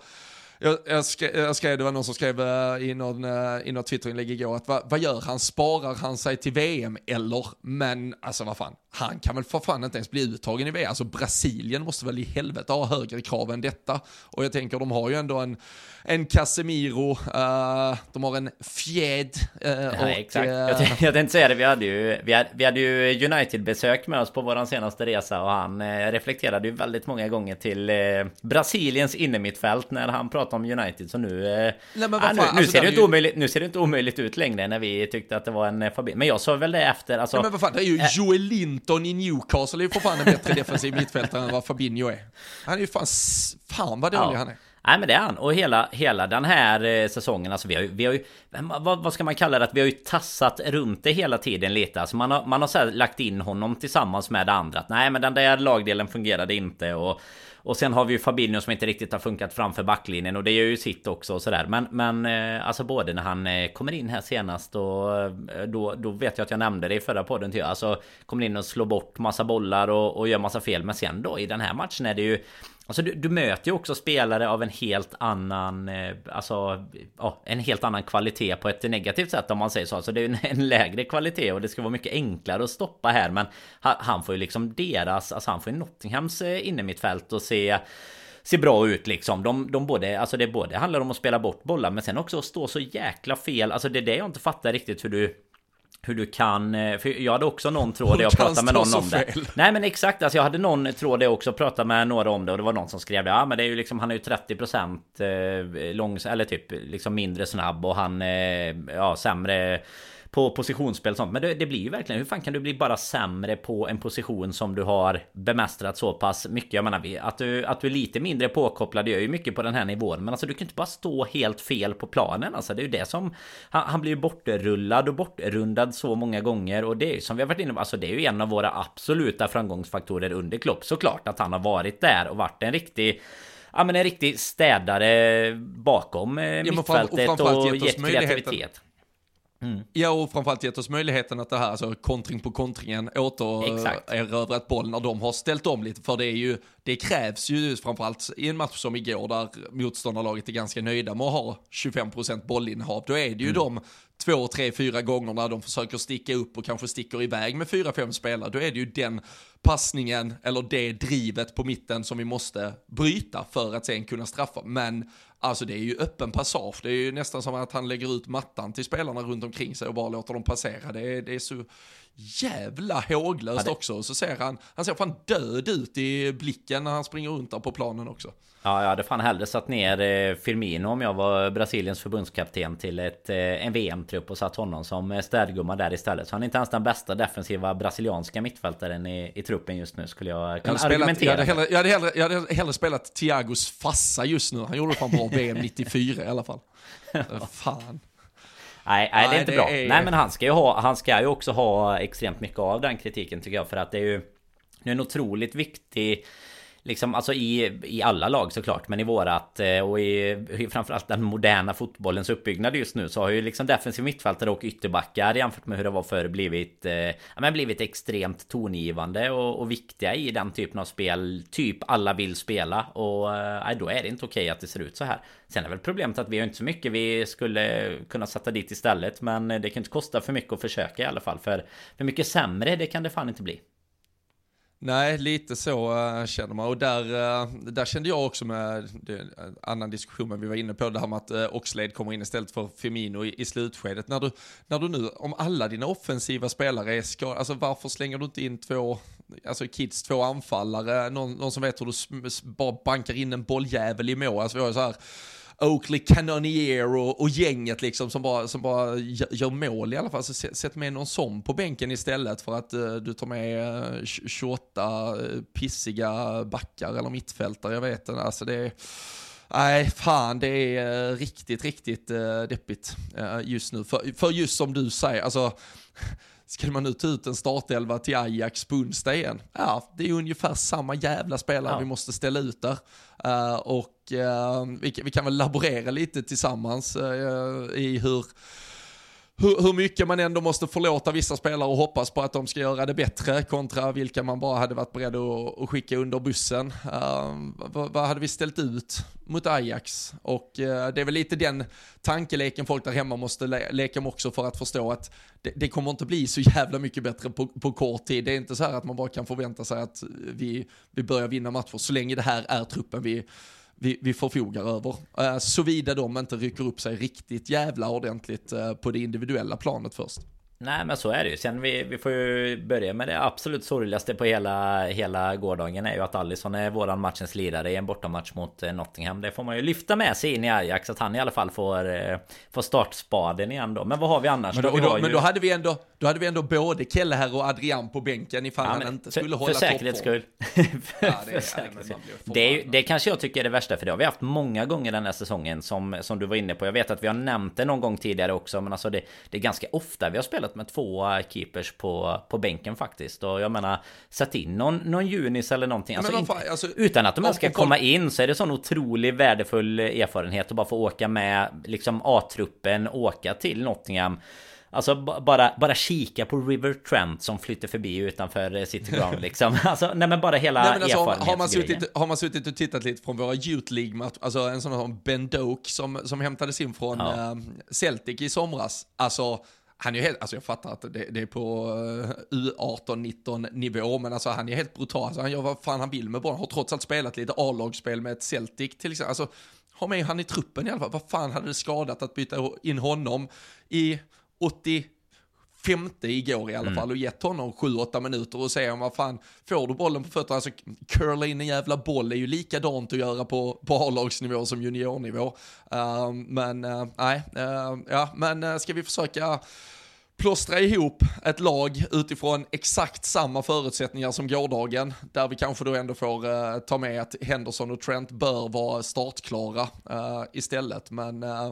jag, jag, skrev, jag, skrev, det var någon som skrev eh, i, någon, eh, i något Twitterinlägg igår att va, vad gör han? Sparar han sig till VM eller? Men alltså vad fan, han kan väl för fan inte ens bli uttagen i VM. Alltså Brasilien måste väl i helvete ha högre krav än detta. Och jag tänker de har ju ändå en, en Casemiro, uh, de har en Fjed. Uh, ja, exakt. Uh, jag, jag tänkte säga det, vi hade ju, vi hade, vi hade ju United-besök med oss på vår senaste resa och han reflekterade ju väldigt många gånger till Brasiliens innermittfält när han pratade om United. Så nu, Nej, nu, nu ser det inte ju... omöjligt, nu ser det inte omöjligt ut längre när vi tyckte att det var en Fabinho. Men jag sa väl det efter. Alltså, Nej, men vad fan, det är ju Joelinton Clinton i Newcastle är ju för fan en bättre defensiv mittfältare än vad Fabinho är. Han är ju fan, fan vad dålig ja. han är. Nej men det är han. Och hela, hela den här eh, säsongen, alltså vi har ju, vi har ju vad, vad ska man kalla det? Att vi har ju tassat runt det hela tiden lite. Alltså man har, man har så lagt in honom tillsammans med det andra. Att nej men den där lagdelen fungerade inte och och sen har vi ju Fabinho som inte riktigt har funkat framför backlinjen och det gör ju sitt också och sådär. Men, men eh, alltså både när han eh, kommer in här senast och eh, då, då vet jag att jag nämnde det i förra podden till Alltså kommer in och slår bort massa bollar och, och gör massa fel. Men sen då i den här matchen är det ju Alltså du, du, möter ju också spelare av en helt annan eh, Alltså ja, En helt annan kvalitet på ett negativt sätt om man säger så Alltså det är en, en lägre kvalitet och det ska vara mycket enklare att stoppa här Men han, han får ju liksom deras Alltså han får ju Nottinghams eh, innermittfält och se ser bra ut liksom. De, de både, alltså det både handlar om att spela bort bollar men sen också att stå så jäkla fel. Alltså det är det jag inte fattar riktigt hur du hur du kan... Eh, för jag hade också någon tråd där jag pratade med någon om det. Nej men exakt, alltså jag hade någon tråd där jag också pratade med några om det och det var någon som skrev det. Ja men det är ju liksom, han är ju 30% eh, långs... Eller typ liksom mindre snabb och han... Eh, ja, sämre på positionsspel och sånt. Men det, det, blir ju verkligen, hur fan kan du bli bara sämre på en position som du har bemästrat så pass mycket? Jag menar, att du, att du är lite mindre påkopplad gör ju mycket på den här nivån. Men alltså du kan inte bara stå helt fel på planen. Alltså det är ju det som... Han, han blir ju bortrullad och bortrundad så många gånger. Och det är ju som vi har varit inne på, alltså det är ju en av våra absoluta framgångsfaktorer under Klopp. Såklart att han har varit där och varit en riktig ja, men en riktig städare bakom eh, ja, mittfältet och, och gett kreativitet. Mm. Ja, och framförallt gett oss möjligheten att det här, alltså kontring på kontringen, återerövrat boll när de har ställt om lite. För det är ju, det krävs ju framförallt i en match som igår där motståndarlaget är ganska nöjda med att ha 25% bollinnehav. Då är det ju mm. de två, tre, fyra gånger när de försöker sticka upp och kanske sticker iväg med fyra, fem spelare. Då är det ju den passningen eller det drivet på mitten som vi måste bryta för att sen kunna straffa. Men alltså det är ju öppen passage. Det är ju nästan som att han lägger ut mattan till spelarna runt omkring sig och bara låter dem passera. Det är, det är så jävla håglöst ja, det... också. Så ser han, han ser fan död ut i blicken när han springer runt där på planen också. Ja, jag hade fan hellre satt ner eh, Firmino om jag var Brasiliens förbundskapten till ett, eh, en VM-trupp och satt honom som eh, städgumma där istället. Så han är inte ens den bästa defensiva brasilianska mittfältaren i, i truppen just nu skulle jag kunna jag argumentera. jag, hade hellre, jag, hade hellre, jag hade hellre spelat Thiagos fassa just nu. Han gjorde fan bra VM 94 i alla fall. fan. Nej, nej, det är inte det bra. Är... Nej, men han ska ju ha, han ska ju också ha extremt mycket av den kritiken tycker jag. För att det är ju det är en otroligt viktig Liksom alltså i, i alla lag såklart Men i vårat eh, och i framförallt den moderna fotbollens uppbyggnad just nu Så har ju liksom defensiv mittfältare och ytterbackar jämfört med hur det var förr blivit eh, Ja men blivit extremt tongivande och, och, viktiga i den typen av spel Typ alla vill spela. Och eh, då är det inte okej okay att det ser ut så här. Sen är väl problemet att vi har inte så mycket vi skulle kunna sätta dit istället Men det kan inte kosta för mycket att försöka i alla fall För, för mycket sämre det kan det fan inte bli. Nej, lite så äh, känner man. Och där, äh, där kände jag också med det, en annan diskussion, men vi var inne på det här med att äh, Oxlade kommer in istället för Firmino i, i slutskedet. När du, när du nu, om alla dina offensiva spelare är skadade, alltså varför slänger du inte in två, alltså kids, två anfallare, någon, någon som vet hur du bara bankar in en bolljävel i mål. Alltså vi har så här, Oakley Canonier och, och, gänget liksom som bara, som bara gör, mål i alla fall. Så sätt med någon sån på bänken istället för att uh, du tar med uh, 28 uh, pissiga backar eller mittfältare. Jag vet inte, alltså det är... Nej, fan det är uh, riktigt, riktigt uh, deppigt uh, just nu. För, för just som du säger, alltså Ska man nu ta ut en startelva till Ajax på onsdag igen? Ja, det är ungefär samma jävla spelare ja. vi måste ställa ut där. Uh, och Eh, vi, vi, kan väl laborera lite tillsammans eh, i hur hur, hur, mycket man ändå måste förlåta vissa spelare och hoppas på att de ska göra det bättre kontra vilka man bara hade varit beredd att, att skicka under bussen. Uh, vad, vad, hade vi ställt ut mot Ajax? Och uh, det är väl lite den tankeleken folk där hemma måste le leka med också för att förstå att det, det, kommer inte bli så jävla mycket bättre på, på kort tid. Det är inte så här att man bara kan förvänta sig att vi, vi börjar vinna matcher så länge det här är truppen vi vi, vi förfogar över. Uh, Såvida de inte rycker upp sig riktigt jävla ordentligt uh, på det individuella planet först. Nej men så är det ju. Sen vi, vi får ju börja med det absolut sorgligaste på hela, hela gårdagen är ju att Allison är våran matchens lirare i en bortamatch mot eh, Nottingham. Det får man ju lyfta med sig in i Ajax att han i alla fall får, eh, får startspaden igen då. Men vad har vi annars? Men då, då, då men då hade vi ändå, då hade vi ändå både Kelle här och Adrian på bänken ifall ja, han inte skulle för, hålla För säkerhets skull. det, är, det kanske jag tycker är det värsta för det har vi haft många gånger den här säsongen som, som du var inne på. Jag vet att vi har nämnt det någon gång tidigare också men alltså det, det är ganska ofta vi har spelat med två keepers på, på bänken faktiskt. Och jag menar, sätt in någon, någon Junis eller någonting. Alltså, inte, alltså, utan att de ens ska komma in så är det sån otroligt värdefull erfarenhet att bara få åka med liksom A-truppen, åka till Nottingham. Alltså bara, bara kika på River Trent som flyttar förbi utanför eh, City Ground liksom. Alltså, nej men bara hela nej, alltså, har, man suttit, har man suttit och tittat lite från våra Youth League alltså en sån som Ben Doak som, som hämtades in från ja. uh, Celtic i somras. Alltså han är helt, alltså jag fattar att det, det är på U18-19 nivå, men alltså han är helt brutal. Alltså han gör vad fan han vill med bollen, har trots allt spelat lite A-lagsspel med ett Celtic till exempel. Alltså, ha med han i truppen i alla fall. Vad fan hade det skadat att byta in honom i 80 femte igår i alla mm. fall och gett honom 7-8 minuter och om vad fan, får du bollen på fötterna, alltså curla in en jävla boll är ju likadant att göra på, på A-lagsnivå som juniornivå. Uh, men uh, nej, uh, ja, men uh, ska vi försöka plåstra ihop ett lag utifrån exakt samma förutsättningar som gårdagen, där vi kanske då ändå får uh, ta med att Henderson och Trent bör vara startklara uh, istället. Men uh,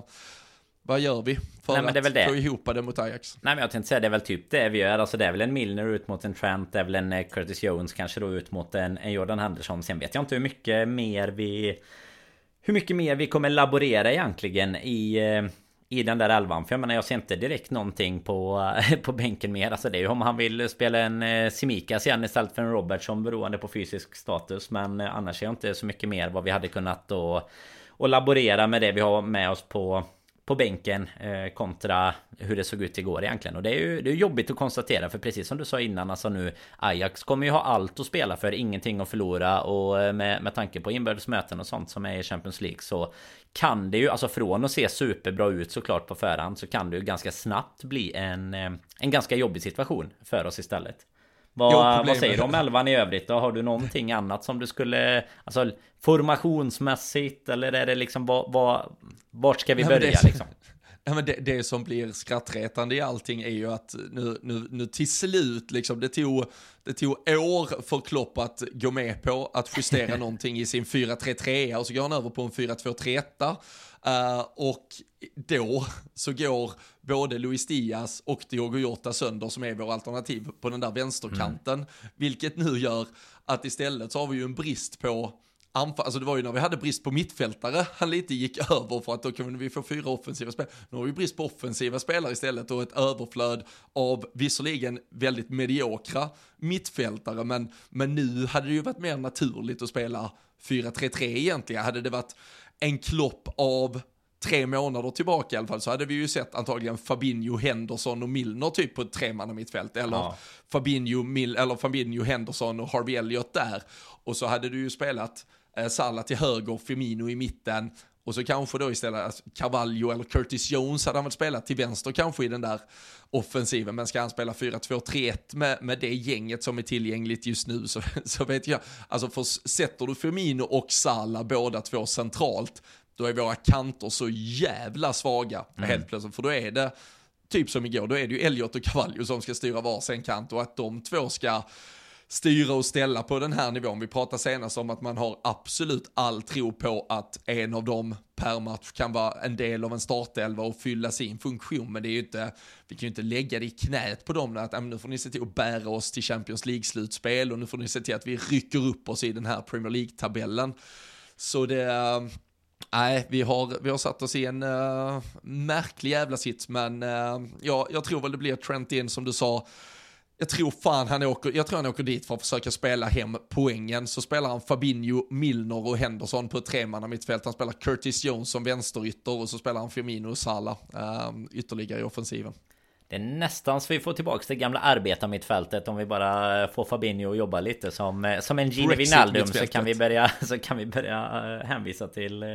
vad gör vi för Nej, att det. få ihop det mot Ajax? Nej men jag tänkte säga det är väl typ det vi gör. Alltså det är väl en Milner ut mot en Trent. Det är väl en Curtis Jones kanske då ut mot en, en Jordan Henderson. Sen vet jag inte hur mycket mer vi... Hur mycket mer vi kommer laborera egentligen i i den där elvan. För jag menar jag ser inte direkt någonting på, på bänken mer. Alltså det är ju om han vill spela en eh, Simikas igen istället för en Robertson beroende på fysisk status. Men eh, annars är jag inte så mycket mer vad vi hade kunnat då och laborera med det vi har med oss på på bänken eh, kontra hur det såg ut igår egentligen. Och det är ju det är jobbigt att konstatera för precis som du sa innan alltså nu Ajax kommer ju ha allt att spela för, ingenting att förlora och eh, med, med tanke på inbördes möten och sånt som är i Champions League så kan det ju, alltså från att se superbra ut såklart på förhand så kan det ju ganska snabbt bli en, eh, en ganska jobbig situation för oss istället. Vad, vad säger du om elvan i övrigt då? Har du någonting annat som du skulle... Alltså formationsmässigt eller är det liksom vad... vart ska vi börja det, liksom? Ja, men det, det, som blir skrattretande i allting är ju att nu, nu, nu till slut, liksom, det, tog, det tog år för Klopp att gå med på att justera någonting i sin 4-3-3 och så går han över på en 4-2-3-1. Uh, och då så går både Luis Diaz och Diogo Jota sönder som är vår alternativ på den där vänsterkanten. Mm. Vilket nu gör att istället så har vi ju en brist på anfall, alltså det var ju när vi hade brist på mittfältare han lite gick över för att då kunde vi få fyra offensiva spelare. Nu har vi brist på offensiva spelare istället och ett överflöd av visserligen väldigt mediokra mittfältare men, men nu hade det ju varit mer naturligt att spela 4-3-3 egentligen. Hade det varit en klopp av tre månader tillbaka i alla fall så hade vi ju sett antagligen Fabinho, Henderson och Milner typ på ett tremanna mittfält. Eller, ja. Fabinho, Mil eller Fabinho, Henderson och Harvey Elliott där. Och så hade du ju spelat eh, Salah till höger, Firmino i mitten. Och så kanske då istället alltså, Carvalho eller Curtis Jones hade han väl spelat till vänster kanske i den där offensiven. Men ska han spela 4-2-3-1 med, med det gänget som är tillgängligt just nu så, så vet jag. Alltså för sätter du Firmino och Salah båda två centralt då är våra kanter så jävla svaga mm. helt plötsligt. För då är det, typ som igår, då är det ju Elliot och Cavallo som ska styra varsin kant och att de två ska styra och ställa på den här nivån. Vi pratade senast om att man har absolut all tro på att en av dem per match kan vara en del av en startelva och fylla sin funktion. Men det är ju inte, vi kan ju inte lägga det i knät på dem att nu får ni se till att bära oss till Champions League-slutspel och nu får ni se till att vi rycker upp oss i den här Premier League-tabellen. Så det, eh, Nej, vi har, vi har satt oss i en uh, märklig jävla sits, men uh, ja, jag tror väl det blir Trent in som du sa. Jag tror fan han åker, jag tror han åker dit för att försöka spela hem poängen. Så spelar han Fabinho, Milner och Henderson på ett tremanna mittfält. Han spelar Curtis Jones som vänsterytter och så spelar han Firmino och Salah uh, ytterligare i offensiven. Det är nästan så vi får tillbaka det gamla arbetarmittfältet om vi bara får Fabinho att jobba lite som, eh, som en Gini Wijnaldum så kan vi börja så kan vi börja hänvisa till, eh,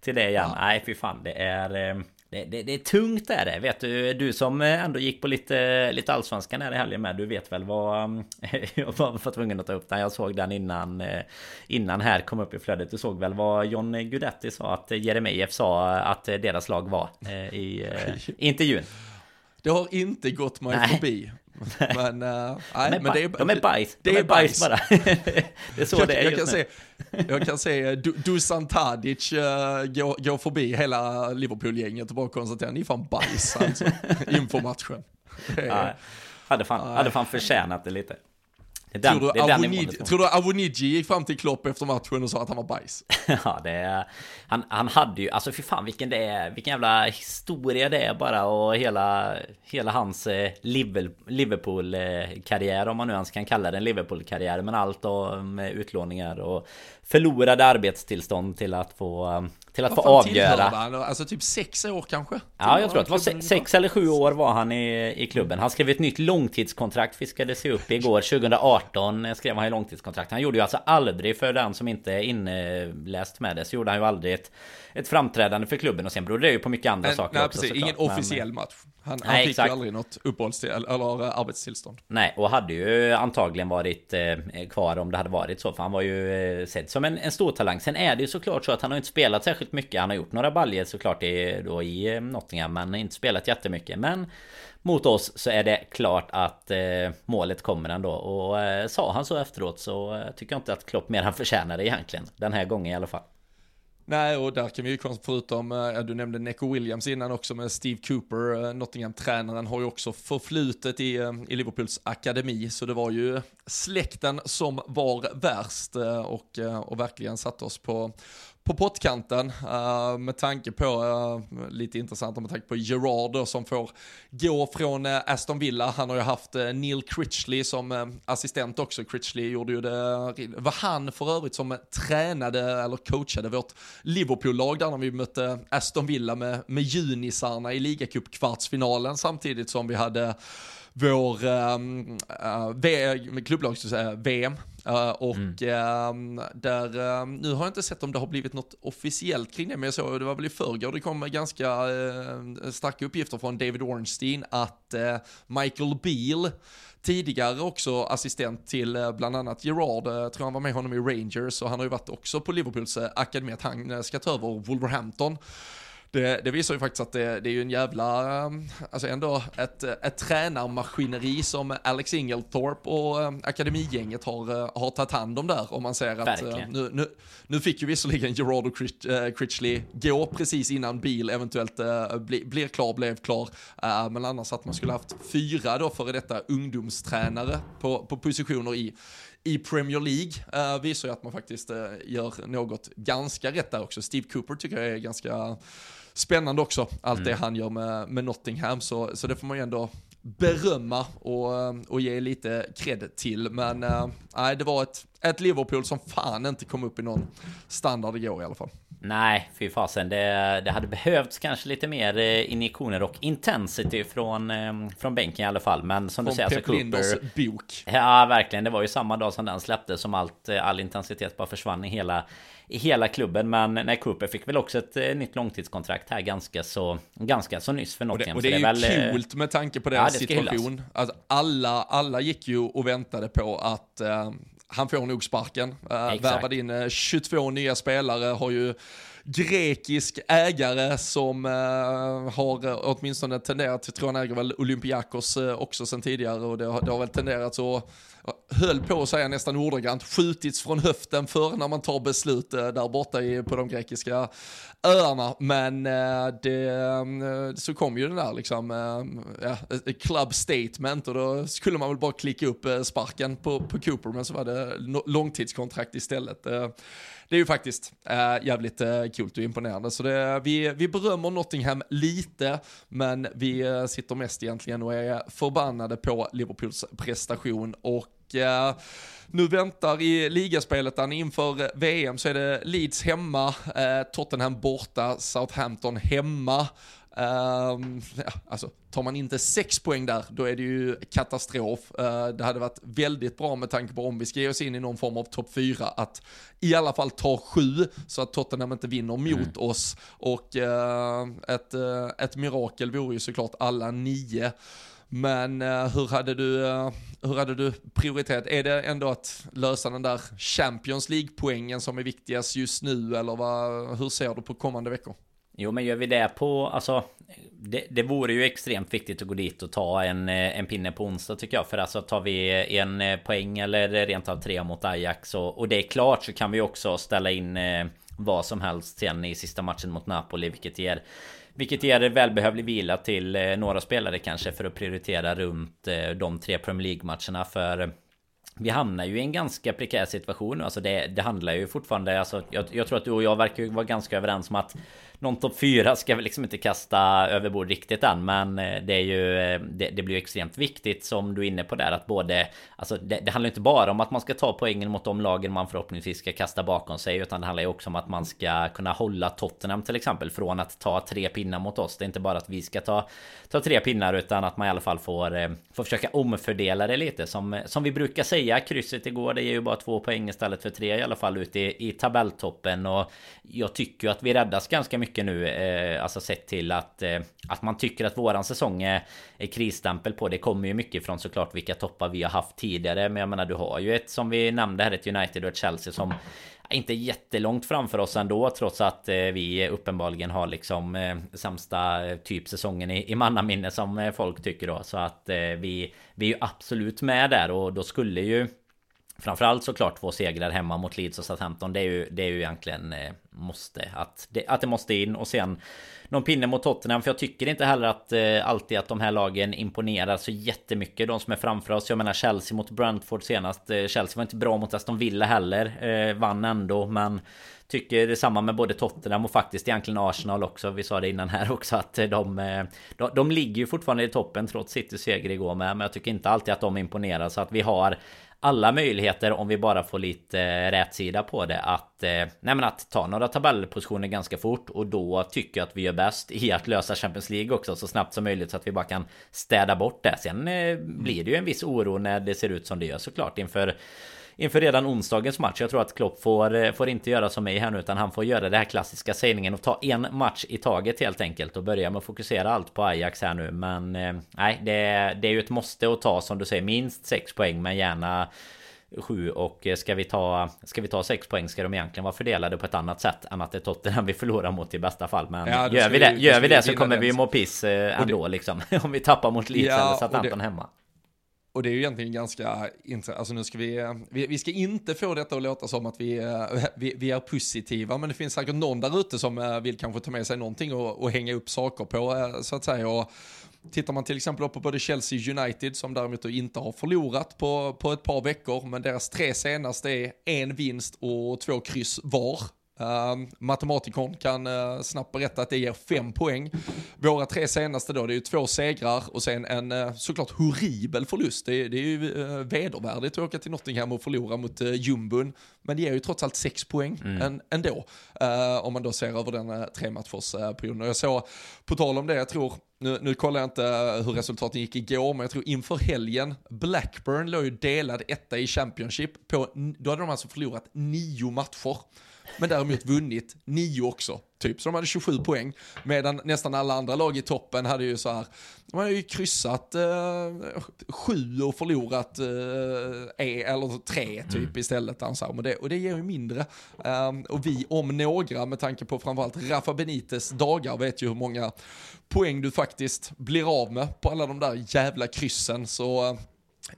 till det igen. Ja. Nej fy fan det är det, det, det, är tungt är det. Vet du, du som ändå gick på lite, lite allsvenskan här i helgen med. Du vet väl vad... jag var tvungen att ta upp den. Jag såg den innan, innan här kom upp i flödet. Du såg väl vad John Guidetti sa att Jeremejeff sa att deras lag var i, i intervjun. Det har inte gått mig nej. förbi. Men, uh, nej, de, men det är, de är bajs. De är, är bajs, bara. det är så jag, det är jag kan, se, jag kan se eh, Dusan Tadic uh, gå, gå förbi hela Liverpool-gänget och bara konstatera, ni är fan bajs alltså, inför matchen. Hade, fan, hade fan förtjänat det lite. Den, tror, du Avonid, tror du Avoniji gick fram till Klopp efter matchen och sa att han var bajs? ja, det är... Han, han hade ju... Alltså fy fan vilken det är... Vilken jävla historia det är bara och hela... Hela hans eh, Liverpool-karriär om man nu ens kan kalla det en Liverpool-karriär. Men allt om utlåningar och förlorade arbetstillstånd till att få till att få avgöra. Han? Alltså typ sex år kanske? Ja, jag tror att det var sex, sex eller sju år var han i, i klubben. Han skrev ett nytt långtidskontrakt, fiskade sig upp igår. 2018 skrev han i långtidskontrakt. Han gjorde ju alltså aldrig, för den som inte är inläst med det, så gjorde han ju aldrig ett, ett framträdande för klubben. Och sen berodde det ju på mycket andra men, saker nej, också precis, Ingen officiell match. Han, Nej, han fick exakt. ju aldrig något uppehållstillstånd eller arbetstillstånd. Nej, och hade ju antagligen varit eh, kvar om det hade varit så. För han var ju eh, sedd som en, en stor talang. Sen är det ju såklart så att han har inte spelat särskilt mycket. Han har gjort några baljer såklart i, då i eh, Nottingham. Men inte spelat jättemycket. Men mot oss så är det klart att eh, målet kommer ändå. Och eh, sa han så efteråt så eh, tycker jag inte att Klopp mer än förtjänar det egentligen. Den här gången i alla fall. Nej, och där kan vi ju förutom, eh, ja du nämnde Neco Williams innan också med Steve Cooper, eh, Nottingham-tränaren, har ju också förflutet i, eh, i Liverpools akademi, så det var ju släkten som var värst och, och verkligen satte oss på, på pottkanten uh, med tanke på, uh, lite intressant med tanke på Gerard då, som får gå från uh, Aston Villa. Han har ju haft Neil Critchley som assistent också. Critchley gjorde ju det, var han för övrigt som tränade eller coachade vårt Liverpool-lag där när vi mötte Aston Villa med, med junisarna i ligacup-kvartsfinalen samtidigt som vi hade vår um, uh, klubblags-VM. Uh, och mm. uh, där, uh, nu har jag inte sett om det har blivit något officiellt kring det, men jag såg, det var väl i förrgår, det kom ganska uh, starka uppgifter från David Ornstein att Michael Beal, tidigare också assistent till bland annat Gerard, jag tror han var med honom i Rangers och han har ju varit också på Liverpools akademi, att han ska ta över Wolverhampton det, det, visar ju faktiskt att det, det, är ju en jävla, um, alltså ändå ett, ett tränarmaskineri som Alex Ingelthorpe och um, akademigänget har, har tagit hand om där. Om man ser att nu, nu, nu fick ju visserligen Gerard och Critch, Critchley gå precis innan bil eventuellt bli, blir klar, blev klar. Men annars att man skulle haft fyra då före detta ungdomstränare på, på positioner i i Premier League uh, visar ju att man faktiskt uh, gör något ganska rätt där också. Steve Cooper tycker jag är ganska spännande också, allt mm. det han gör med, med Nottingham, så, så det får man ju ändå berömma och, och ge lite cred till. Men äh, det var ett, ett Liverpool som fan inte kom upp i någon standard igår i alla fall. Nej, fy fasen. Det, det hade behövts kanske lite mer eh, injektioner och intensity från, eh, från bänken i alla fall. Men som från du säger, Pep alltså Cooper... bok. Ja, verkligen. Det var ju samma dag som den släpptes som allt, all intensitet bara försvann i hela i hela klubben. Men nej, Cooper fick väl också ett eh, nytt långtidskontrakt här ganska så, ganska så nyss för Nottingham. Och det, och det är, ju väl, coolt med tanke på deras ja, situation. Alltså, alla, alla gick ju och väntade på att uh, han får nog sparken. Uh, värvade in uh, 22 nya spelare, har ju grekisk ägare som eh, har eh, åtminstone tenderat, jag tror han äger väl Olympiakos eh, också sen tidigare och det har, det har väl tenderat så eh, höll på att säga nästan ordagrant, skjutits från höften för när man tar beslut eh, där borta i, på de grekiska öarna. Men eh, det, eh, så kom ju den där liksom, eh, ja, club statement och då skulle man väl bara klicka upp sparken på, på Cooper, men så var det långtidskontrakt istället det är ju faktiskt äh, jävligt äh, coolt och imponerande. Så det, vi, vi berömmer Nottingham lite, men vi äh, sitter mest egentligen och är förbannade på Liverpools prestation och äh, nu väntar i ligaspelet inför VM så är det Leeds hemma, Tottenham borta, Southampton hemma. Um, ja, alltså, tar man inte sex poäng där, då är det ju katastrof. Uh, det hade varit väldigt bra med tanke på om vi ska ge oss in i någon form av topp fyra, att i alla fall ta sju, så att Tottenham inte vinner mot mm. oss. Och uh, ett, uh, ett mirakel vore ju såklart alla nio. Men uh, hur, hade du, uh, hur hade du prioriterat? Är det ändå att lösa den där Champions League-poängen som är viktigast just nu, eller vad, hur ser du på kommande veckor? Jo men gör vi det på, alltså det, det vore ju extremt viktigt att gå dit och ta en, eh, en pinne på onsdag tycker jag. För alltså tar vi en eh, poäng eller rent av tre mot Ajax och, och det är klart så kan vi också ställa in eh, vad som helst sen i sista matchen mot Napoli. Vilket ger vilket ger välbehövlig vila till några spelare kanske för att prioritera runt de tre Premier League-matcherna. För vi hamnar ju i en ganska prekär situation Alltså det, det handlar ju fortfarande alltså jag, jag tror att du och jag verkar vara ganska överens om att någon topp 4 ska vi liksom inte kasta överbord riktigt än Men eh, det är ju eh, det, det blir ju extremt viktigt som du är inne på där att både Alltså det, det handlar inte bara om att man ska ta poängen mot de lagen man förhoppningsvis ska kasta bakom sig Utan det handlar ju också om att man ska kunna hålla Tottenham till exempel från att ta tre pinnar mot oss. Det är inte bara att vi ska ta, ta tre pinnar utan att man i alla fall får, eh, får försöka omfördela det lite. Som, som vi brukar säga Krysset igår det ger ju bara två poäng istället för tre i alla fall ute i, i tabelltoppen. Och jag tycker ju att vi räddas ganska mycket mycket nu, eh, alltså sett till att, eh, att man tycker att våran säsong är, är krisstämpel på. Det kommer ju mycket från såklart vilka toppar vi har haft tidigare. Men jag menar, du har ju ett som vi nämnde här, ett United och ett Chelsea som inte jättelångt framför oss ändå trots att eh, vi uppenbarligen har liksom eh, sämsta eh, typ säsongen i, i mannaminne som eh, folk tycker då. Så att eh, vi, vi är ju absolut med där och då skulle ju Framförallt såklart två segrar hemma mot Leeds och Southampton. Det är ju, det är ju egentligen eh, måste. Att det, att det måste in och sen någon pinne mot Tottenham. För jag tycker inte heller att eh, alltid att de här lagen imponerar så jättemycket. De som är framför oss. Jag menar Chelsea mot Brentford senast. Eh, Chelsea var inte bra mot Aston Villa heller. Eh, vann ändå men Tycker detsamma med både Tottenham och faktiskt egentligen Arsenal också. Vi sa det innan här också att eh, de, eh, de, de ligger ju fortfarande i toppen trots Citys seger igår med. Men jag tycker inte alltid att de imponerar. Så att vi har alla möjligheter om vi bara får lite eh, rätsida på det att, eh, nej men att ta några tabellpositioner ganska fort och då tycker jag att vi gör bäst i att lösa Champions League också så snabbt som möjligt så att vi bara kan städa bort det. Sen eh, blir det ju en viss oro när det ser ut som det gör såklart inför inför redan onsdagens match. Jag tror att Klopp får, eh, får inte göra som mig här nu utan han får göra det här klassiska sägningen och ta en match i taget helt enkelt och börja med att fokusera allt på Ajax här nu. Men eh, nej, det, det är ju ett måste att ta som du säger minst 6 poäng men gärna 7 och eh, ska vi ta Ska vi ta 6 poäng ska de egentligen vara fördelade på ett annat sätt än att det är Tottenham vi förlorar mot i bästa fall Men ja, gör vi det, gör vi det så kommer vi må piss ändå det, liksom Om vi tappar mot Leeds ja, eller Southampton hemma och det är ju egentligen ganska intressant, alltså nu ska vi, vi, vi, ska inte få detta att låta som att vi, vi, vi är positiva, men det finns säkert någon där ute som eh, vill kanske ta med sig någonting och, och hänga upp saker på, eh, så att säga. Och tittar man till exempel på både Chelsea United, som däremot inte har förlorat på, på ett par veckor, men deras tre senaste är en vinst och två kryss var. Uh, matematikon kan uh, snabbt berätta att det ger fem poäng. Våra tre senaste då, det är ju två segrar och sen en uh, såklart horribel förlust. Det, det är ju uh, vedervärdigt att åka till Nottingham och förlora mot uh, jumbon. Men det ger ju trots allt sex poäng mm. en, ändå. Uh, om man då ser över den uh, tre matchers uh, perioden. Och jag såg, på tal om det, jag tror nu, nu kollar jag inte hur resultaten gick igår, men jag tror inför helgen, Blackburn låg ju delad etta i Championship, på, då hade de alltså förlorat nio matcher men däremot vunnit nio också. Typ, så de hade 27 poäng. Medan nästan alla andra lag i toppen hade ju så här, de hade ju kryssat eh, sju och förlorat eh, e, eller tre typ mm. istället. Alltså. Men det, och det ger ju mindre. Um, och vi om några, med tanke på framförallt Rafa Benites dagar, vet ju hur många poäng du faktiskt blir av med på alla de där jävla kryssen. Så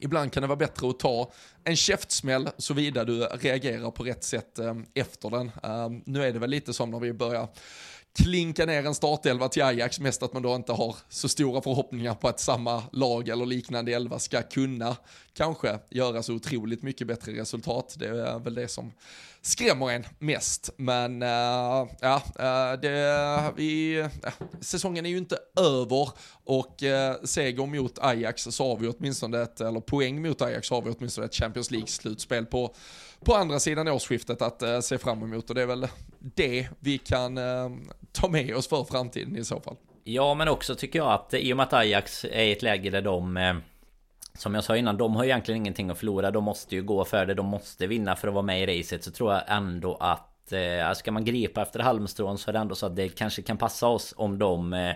Ibland kan det vara bättre att ta en käftsmäll såvida du reagerar på rätt sätt eh, efter den. Ehm, nu är det väl lite som när vi börjar klinka ner en startelva till Ajax, mest att man då inte har så stora förhoppningar på att samma lag eller liknande elva ska kunna kanske göra så otroligt mycket bättre resultat. Det är väl det som skrämmer en mest. Men uh, ja, uh, det, vi, uh, säsongen är ju inte över och uh, seger mot Ajax så har vi åtminstone ett, eller poäng mot Ajax så har vi åtminstone ett Champions League-slutspel på, på andra sidan årsskiftet att uh, se fram emot och det är väl det vi kan ta med oss för framtiden i så fall. Ja, men också tycker jag att i och med att Ajax är i ett läge där de som jag sa innan, de har egentligen ingenting att förlora. De måste ju gå för det. De måste vinna för att vara med i racet. Så tror jag ändå att eh, ska man gripa efter halmstrån så är det ändå så att det kanske kan passa oss om de eh,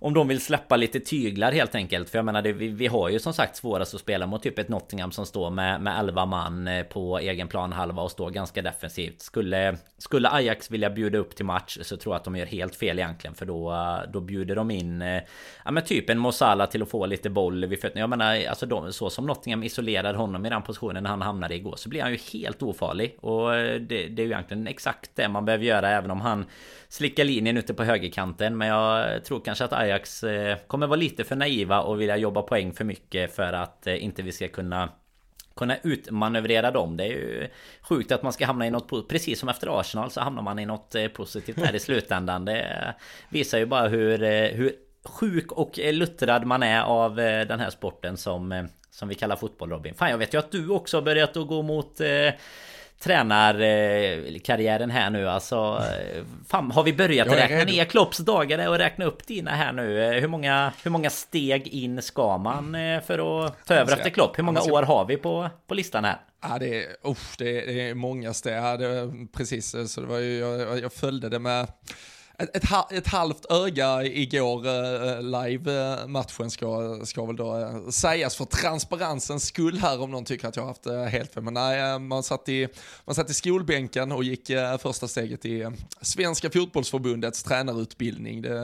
om de vill släppa lite tyglar helt enkelt. För jag menar, det, vi, vi, har ju som sagt svårast att spela mot typ ett Nottingham som står med, med 11 man eh, på egen plan halva och står ganska defensivt. Skulle, skulle Ajax vilja bjuda upp till match så tror jag att de gör helt fel egentligen. För då, då bjuder de in eh, ja, men typ en Mosala till att få lite boll vid fötterna. Jag menar, alltså de, så som Nottingham isolerade honom i den positionen när han hamnade igår så blir han ju helt ofarlig. Och eh, det, det är ju egentligen exakt det man behöver göra även om han slicka linjen ute på högerkanten. Men jag tror kanske att Ajax eh, kommer vara lite för naiva och vilja jobba poäng för mycket för att eh, inte vi ska kunna kunna utmanövrera dem. Det är ju sjukt att man ska hamna i något Precis som efter Arsenal så hamnar man i något eh, positivt här i slutändan. Det visar ju bara hur, hur sjuk och luttrad man är av den här sporten som, som vi kallar fotboll Robin. Fan jag vet ju att du också har börjat att gå mot tränarkarriären här nu alltså Fan, har vi börjat räkna ner Klopps dagar och räkna upp dina här nu? Hur många, hur många steg in ska man eh, för att ta över efter Klopp? Hur många år har vi på, på listan här? Ja, det är, usch, det är, det är många steg. Ja, det, precis, så det var ju, jag, jag följde det med ett, ett, ett, halvt öga igår, uh, live-matchen ska, ska väl då sägas för transparensens skull här om någon tycker att jag har haft helt fel. Men nej, man satt, i, man satt i skolbänken och gick första steget i Svenska fotbollsförbundets tränarutbildning. Det,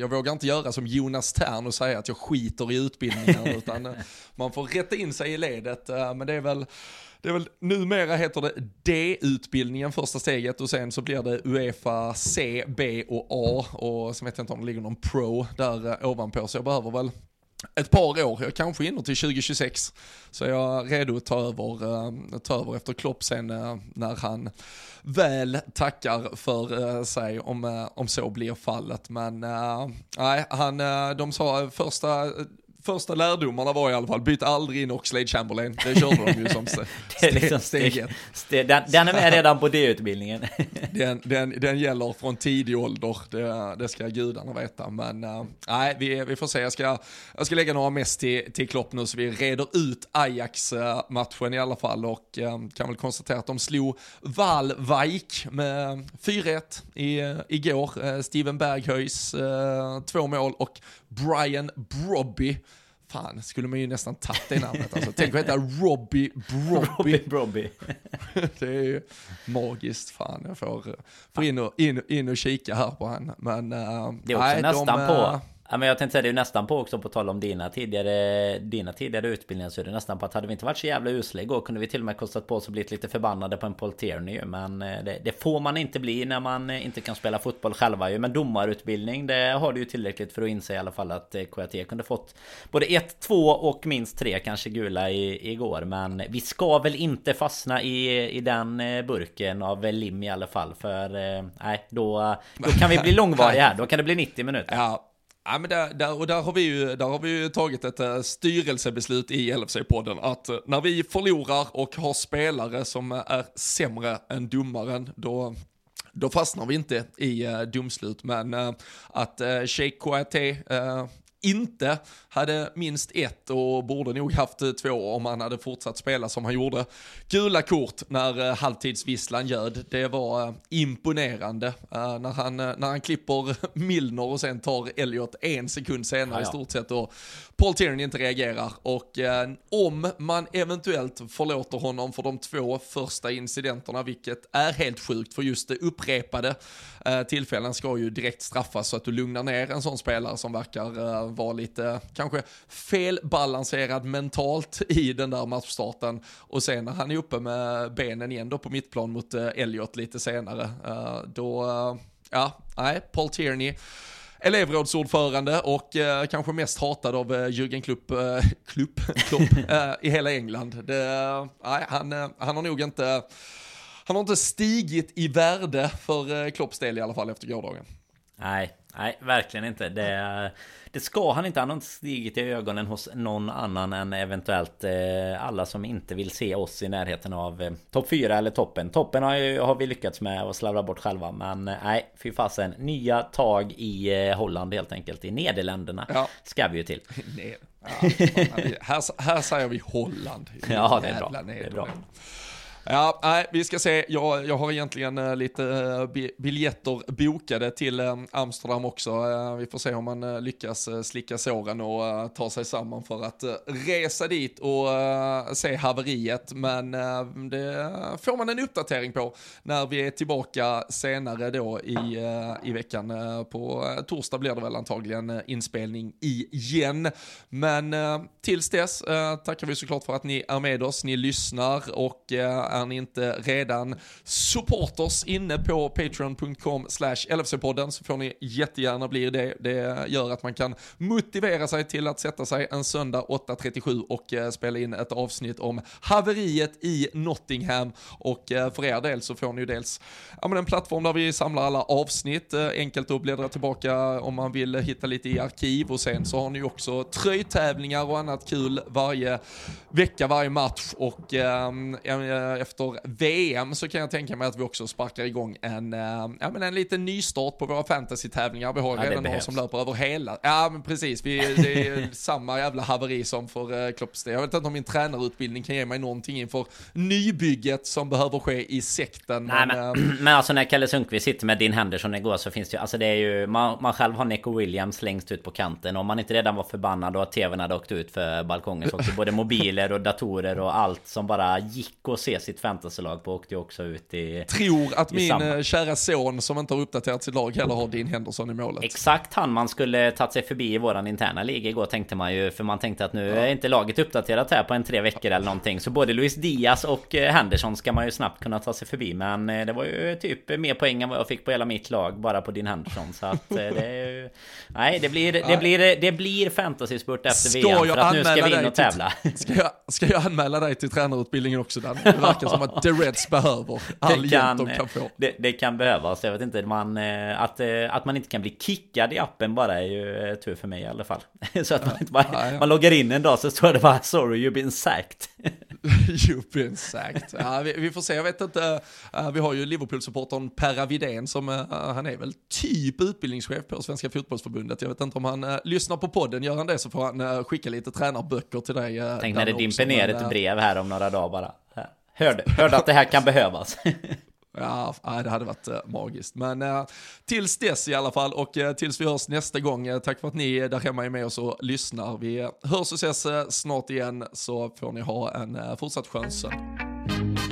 jag vågar inte göra som Jonas Tern och säga att jag skiter i utbildningen, utan man får rätta in sig i ledet. men det är väl det är väl, numera heter det D-utbildningen första steget och sen så blir det Uefa C, B och A och så vet jag inte om det ligger någon Pro där eh, ovanpå så jag behöver väl ett par år, jag kanske hinner till 2026. Så jag är redo att ta över, eh, ta över efter Klopp sen eh, när han väl tackar för sig om, om så blir fallet. Men nej, han, de sa första första lärdomarna var i alla fall, byt aldrig in Oxlade Chamberlain. Det körde de ju som steg, det är liksom steg, steg, den, den, är med redan på D-utbildningen. den, den, den gäller från tidig ålder, det, det ska gudarna veta. Men uh, nej, vi, vi får se. Jag ska, jag ska lägga några mest till, till Klopp nu så vi reder ut Ajax-matchen i alla fall och uh, kan väl konstatera att de slog Valvik med 4-1 i, igår. Uh, Steven Berghöjs två mål och Brian Brobby Fan, skulle man ju nästan tagit det namnet alltså. Tänk att heta Robbie Brobby. Robbie Brobby. det är ju magiskt, fan. Jag får, får in, och, in, in och kika här på han. Men, uh, det är också nej, nästan de, på uh, Ja, men jag tänkte säga det är ju nästan på också på tal om dina tidigare Dina tidigare utbildningar så är det nästan på att hade vi inte varit så jävla usla igår kunde vi till och med kostat på oss och blivit lite förbannade på en Paul Tierney Men eh, det, det, får man inte bli när man eh, inte kan spela fotboll själva ju. Men domarutbildning det har du ju tillräckligt för att inse i alla fall att eh, KT kunde fått Både 1, 2 och minst 3 kanske gula i, igår. Men vi ska väl inte fastna i, i den burken av lim i alla fall För nej då, då kan vi bli långvariga här. Då kan det bli 90 minuter. Ja Ja, men där, där, och där har, vi ju, där har vi ju tagit ett eh, styrelsebeslut i LFC-podden att eh, när vi förlorar och har spelare som eh, är sämre än domaren, då, då fastnar vi inte i domslut. Men att uh, Sheikh Kouaté inte hade minst ett och borde nog haft två om han hade fortsatt spela som han gjorde. Gula kort när eh, halvtidsvisslan ljöd, det var eh, imponerande. Uh, när, han, när han klipper Milner och sen tar Elliot en sekund senare ja, ja. i stort sett och Paul Tierney inte reagerar. Och om man eventuellt förlåter honom för de två första incidenterna, vilket är helt sjukt för just det upprepade Eh, tillfällen ska ju direkt straffas så att du lugnar ner en sån spelare som verkar eh, vara lite, eh, kanske felbalanserad mentalt i den där matchstarten. Och sen när han är uppe med benen igen då på mittplan mot uh, Elliot lite senare, uh, då, uh, ja, nej, Paul Tierney elevrådsordförande och eh, kanske mest hatad av eh, Jürgen Klopp, eh, Klopp, Klopp eh, i hela England. Det, nej, han, han har nog inte, han har inte stigit i värde för eh, Klopps del i alla fall efter gårdagen. Nej, nej, verkligen inte. Det, det ska han inte. Han har inte stigit i ögonen hos någon annan än eventuellt eh, alla som inte vill se oss i närheten av eh, topp 4 eller toppen. Toppen har, ju, har vi lyckats med att slarva bort själva. Men nej, fy fasen. Nya tag i Holland helt enkelt. I Nederländerna ja. ska vi ju till. Nej. Ja, här, här säger vi Holland. Ja, det är bra. Det är bra. Ja, nej, vi ska se. Jag, jag har egentligen eh, lite eh, biljetter bokade till eh, Amsterdam också. vi får se om man lyckas slicka såren och ta sig samman för att resa dit och se haveriet. Men det får man en uppdatering på när vi är tillbaka senare då i, i veckan. på torsdag blir det väl antagligen inspelning igen. Men tills dess tackar vi såklart för att ni är med oss, ni lyssnar och är ni inte redan supporters inne på patreon.com slash LFC-podden så får ni jättegärna bli det. Det gör att man kan motivera sig till att sätta sig en söndag 8.37 och eh, spela in ett avsnitt om haveriet i Nottingham. Och eh, för er del så får ni ju dels ja, en plattform där vi samlar alla avsnitt, eh, enkelt att bläddra tillbaka om man vill hitta lite i arkiv och sen så har ni också tröjtävlingar och annat kul varje vecka, varje match och ehm, eh, efter VM så kan jag tänka mig att vi också sparkar igång en, äh, ja, men en liten nystart på våra fantasy-tävlingar. Vi har ja, redan några som löper över hela. Ja, men precis. Vi, det är samma jävla haveri som för äh, Klopps Jag vet inte om min tränarutbildning kan ge mig någonting inför nybygget som behöver ske i sekten. Nej, men, men, äh, men alltså när Kalle Sundqvist sitter med din Henderson igår så finns det ju, alltså det är ju, man, man själv har Nico Williams längst ut på kanten. Om man inte redan var förbannad och att tvn hade åkt ut för balkongen så åkte både mobiler och datorer och allt som bara gick att se sitt fantasylag på åkte ju också ut i... Tror att min samma. Eh, kära son som inte har uppdaterat sitt lag heller har din Henderson i målet. Exakt han man skulle tagit sig förbi i våran interna liga igår tänkte man ju. För man tänkte att nu ja. är inte laget uppdaterat här på en tre veckor eller någonting. Så både Luis Diaz och eh, Henderson ska man ju snabbt kunna ta sig förbi. Men eh, det var ju typ mer poäng än vad jag fick på hela mitt lag bara på din Henderson. Så att det är ju... Nej, det blir, det blir, det blir fantasy-spurt efter ska VM. För att nu ska vi in och tävla. Till, ska, jag, ska jag anmäla dig till tränarutbildningen också Dan? Det verkar som att The Reds behöver all det hjälp de kan få. Det, det, kan behövas. Jag vet inte, man, eh, att, eh, att man inte kan bli kickad i appen bara är ju tur för mig i alla fall. Så att man inte bara, ja, ja. man loggar in en dag så står det bara sorry you've been sacked. you've been sacked. Ja, vi, vi, får se, jag vet inte. Vi har ju Liverpool-supportern Per Vidén som, han är väl typ utbildningschef på Svenska Fotbollsförbundet. Jag vet inte om han lyssnar på podden, gör han det så får han skicka lite tränarböcker till dig. Tänk när det dimper ner ett brev här om några dagar bara. Hörde, hörde att det här kan behövas. Ja, det hade varit eh, magiskt. Men eh, tills dess i alla fall och eh, tills vi hörs nästa gång, tack för att ni där hemma är med oss och lyssnar. Vi hörs och ses snart igen så får ni ha en fortsatt skön söndag.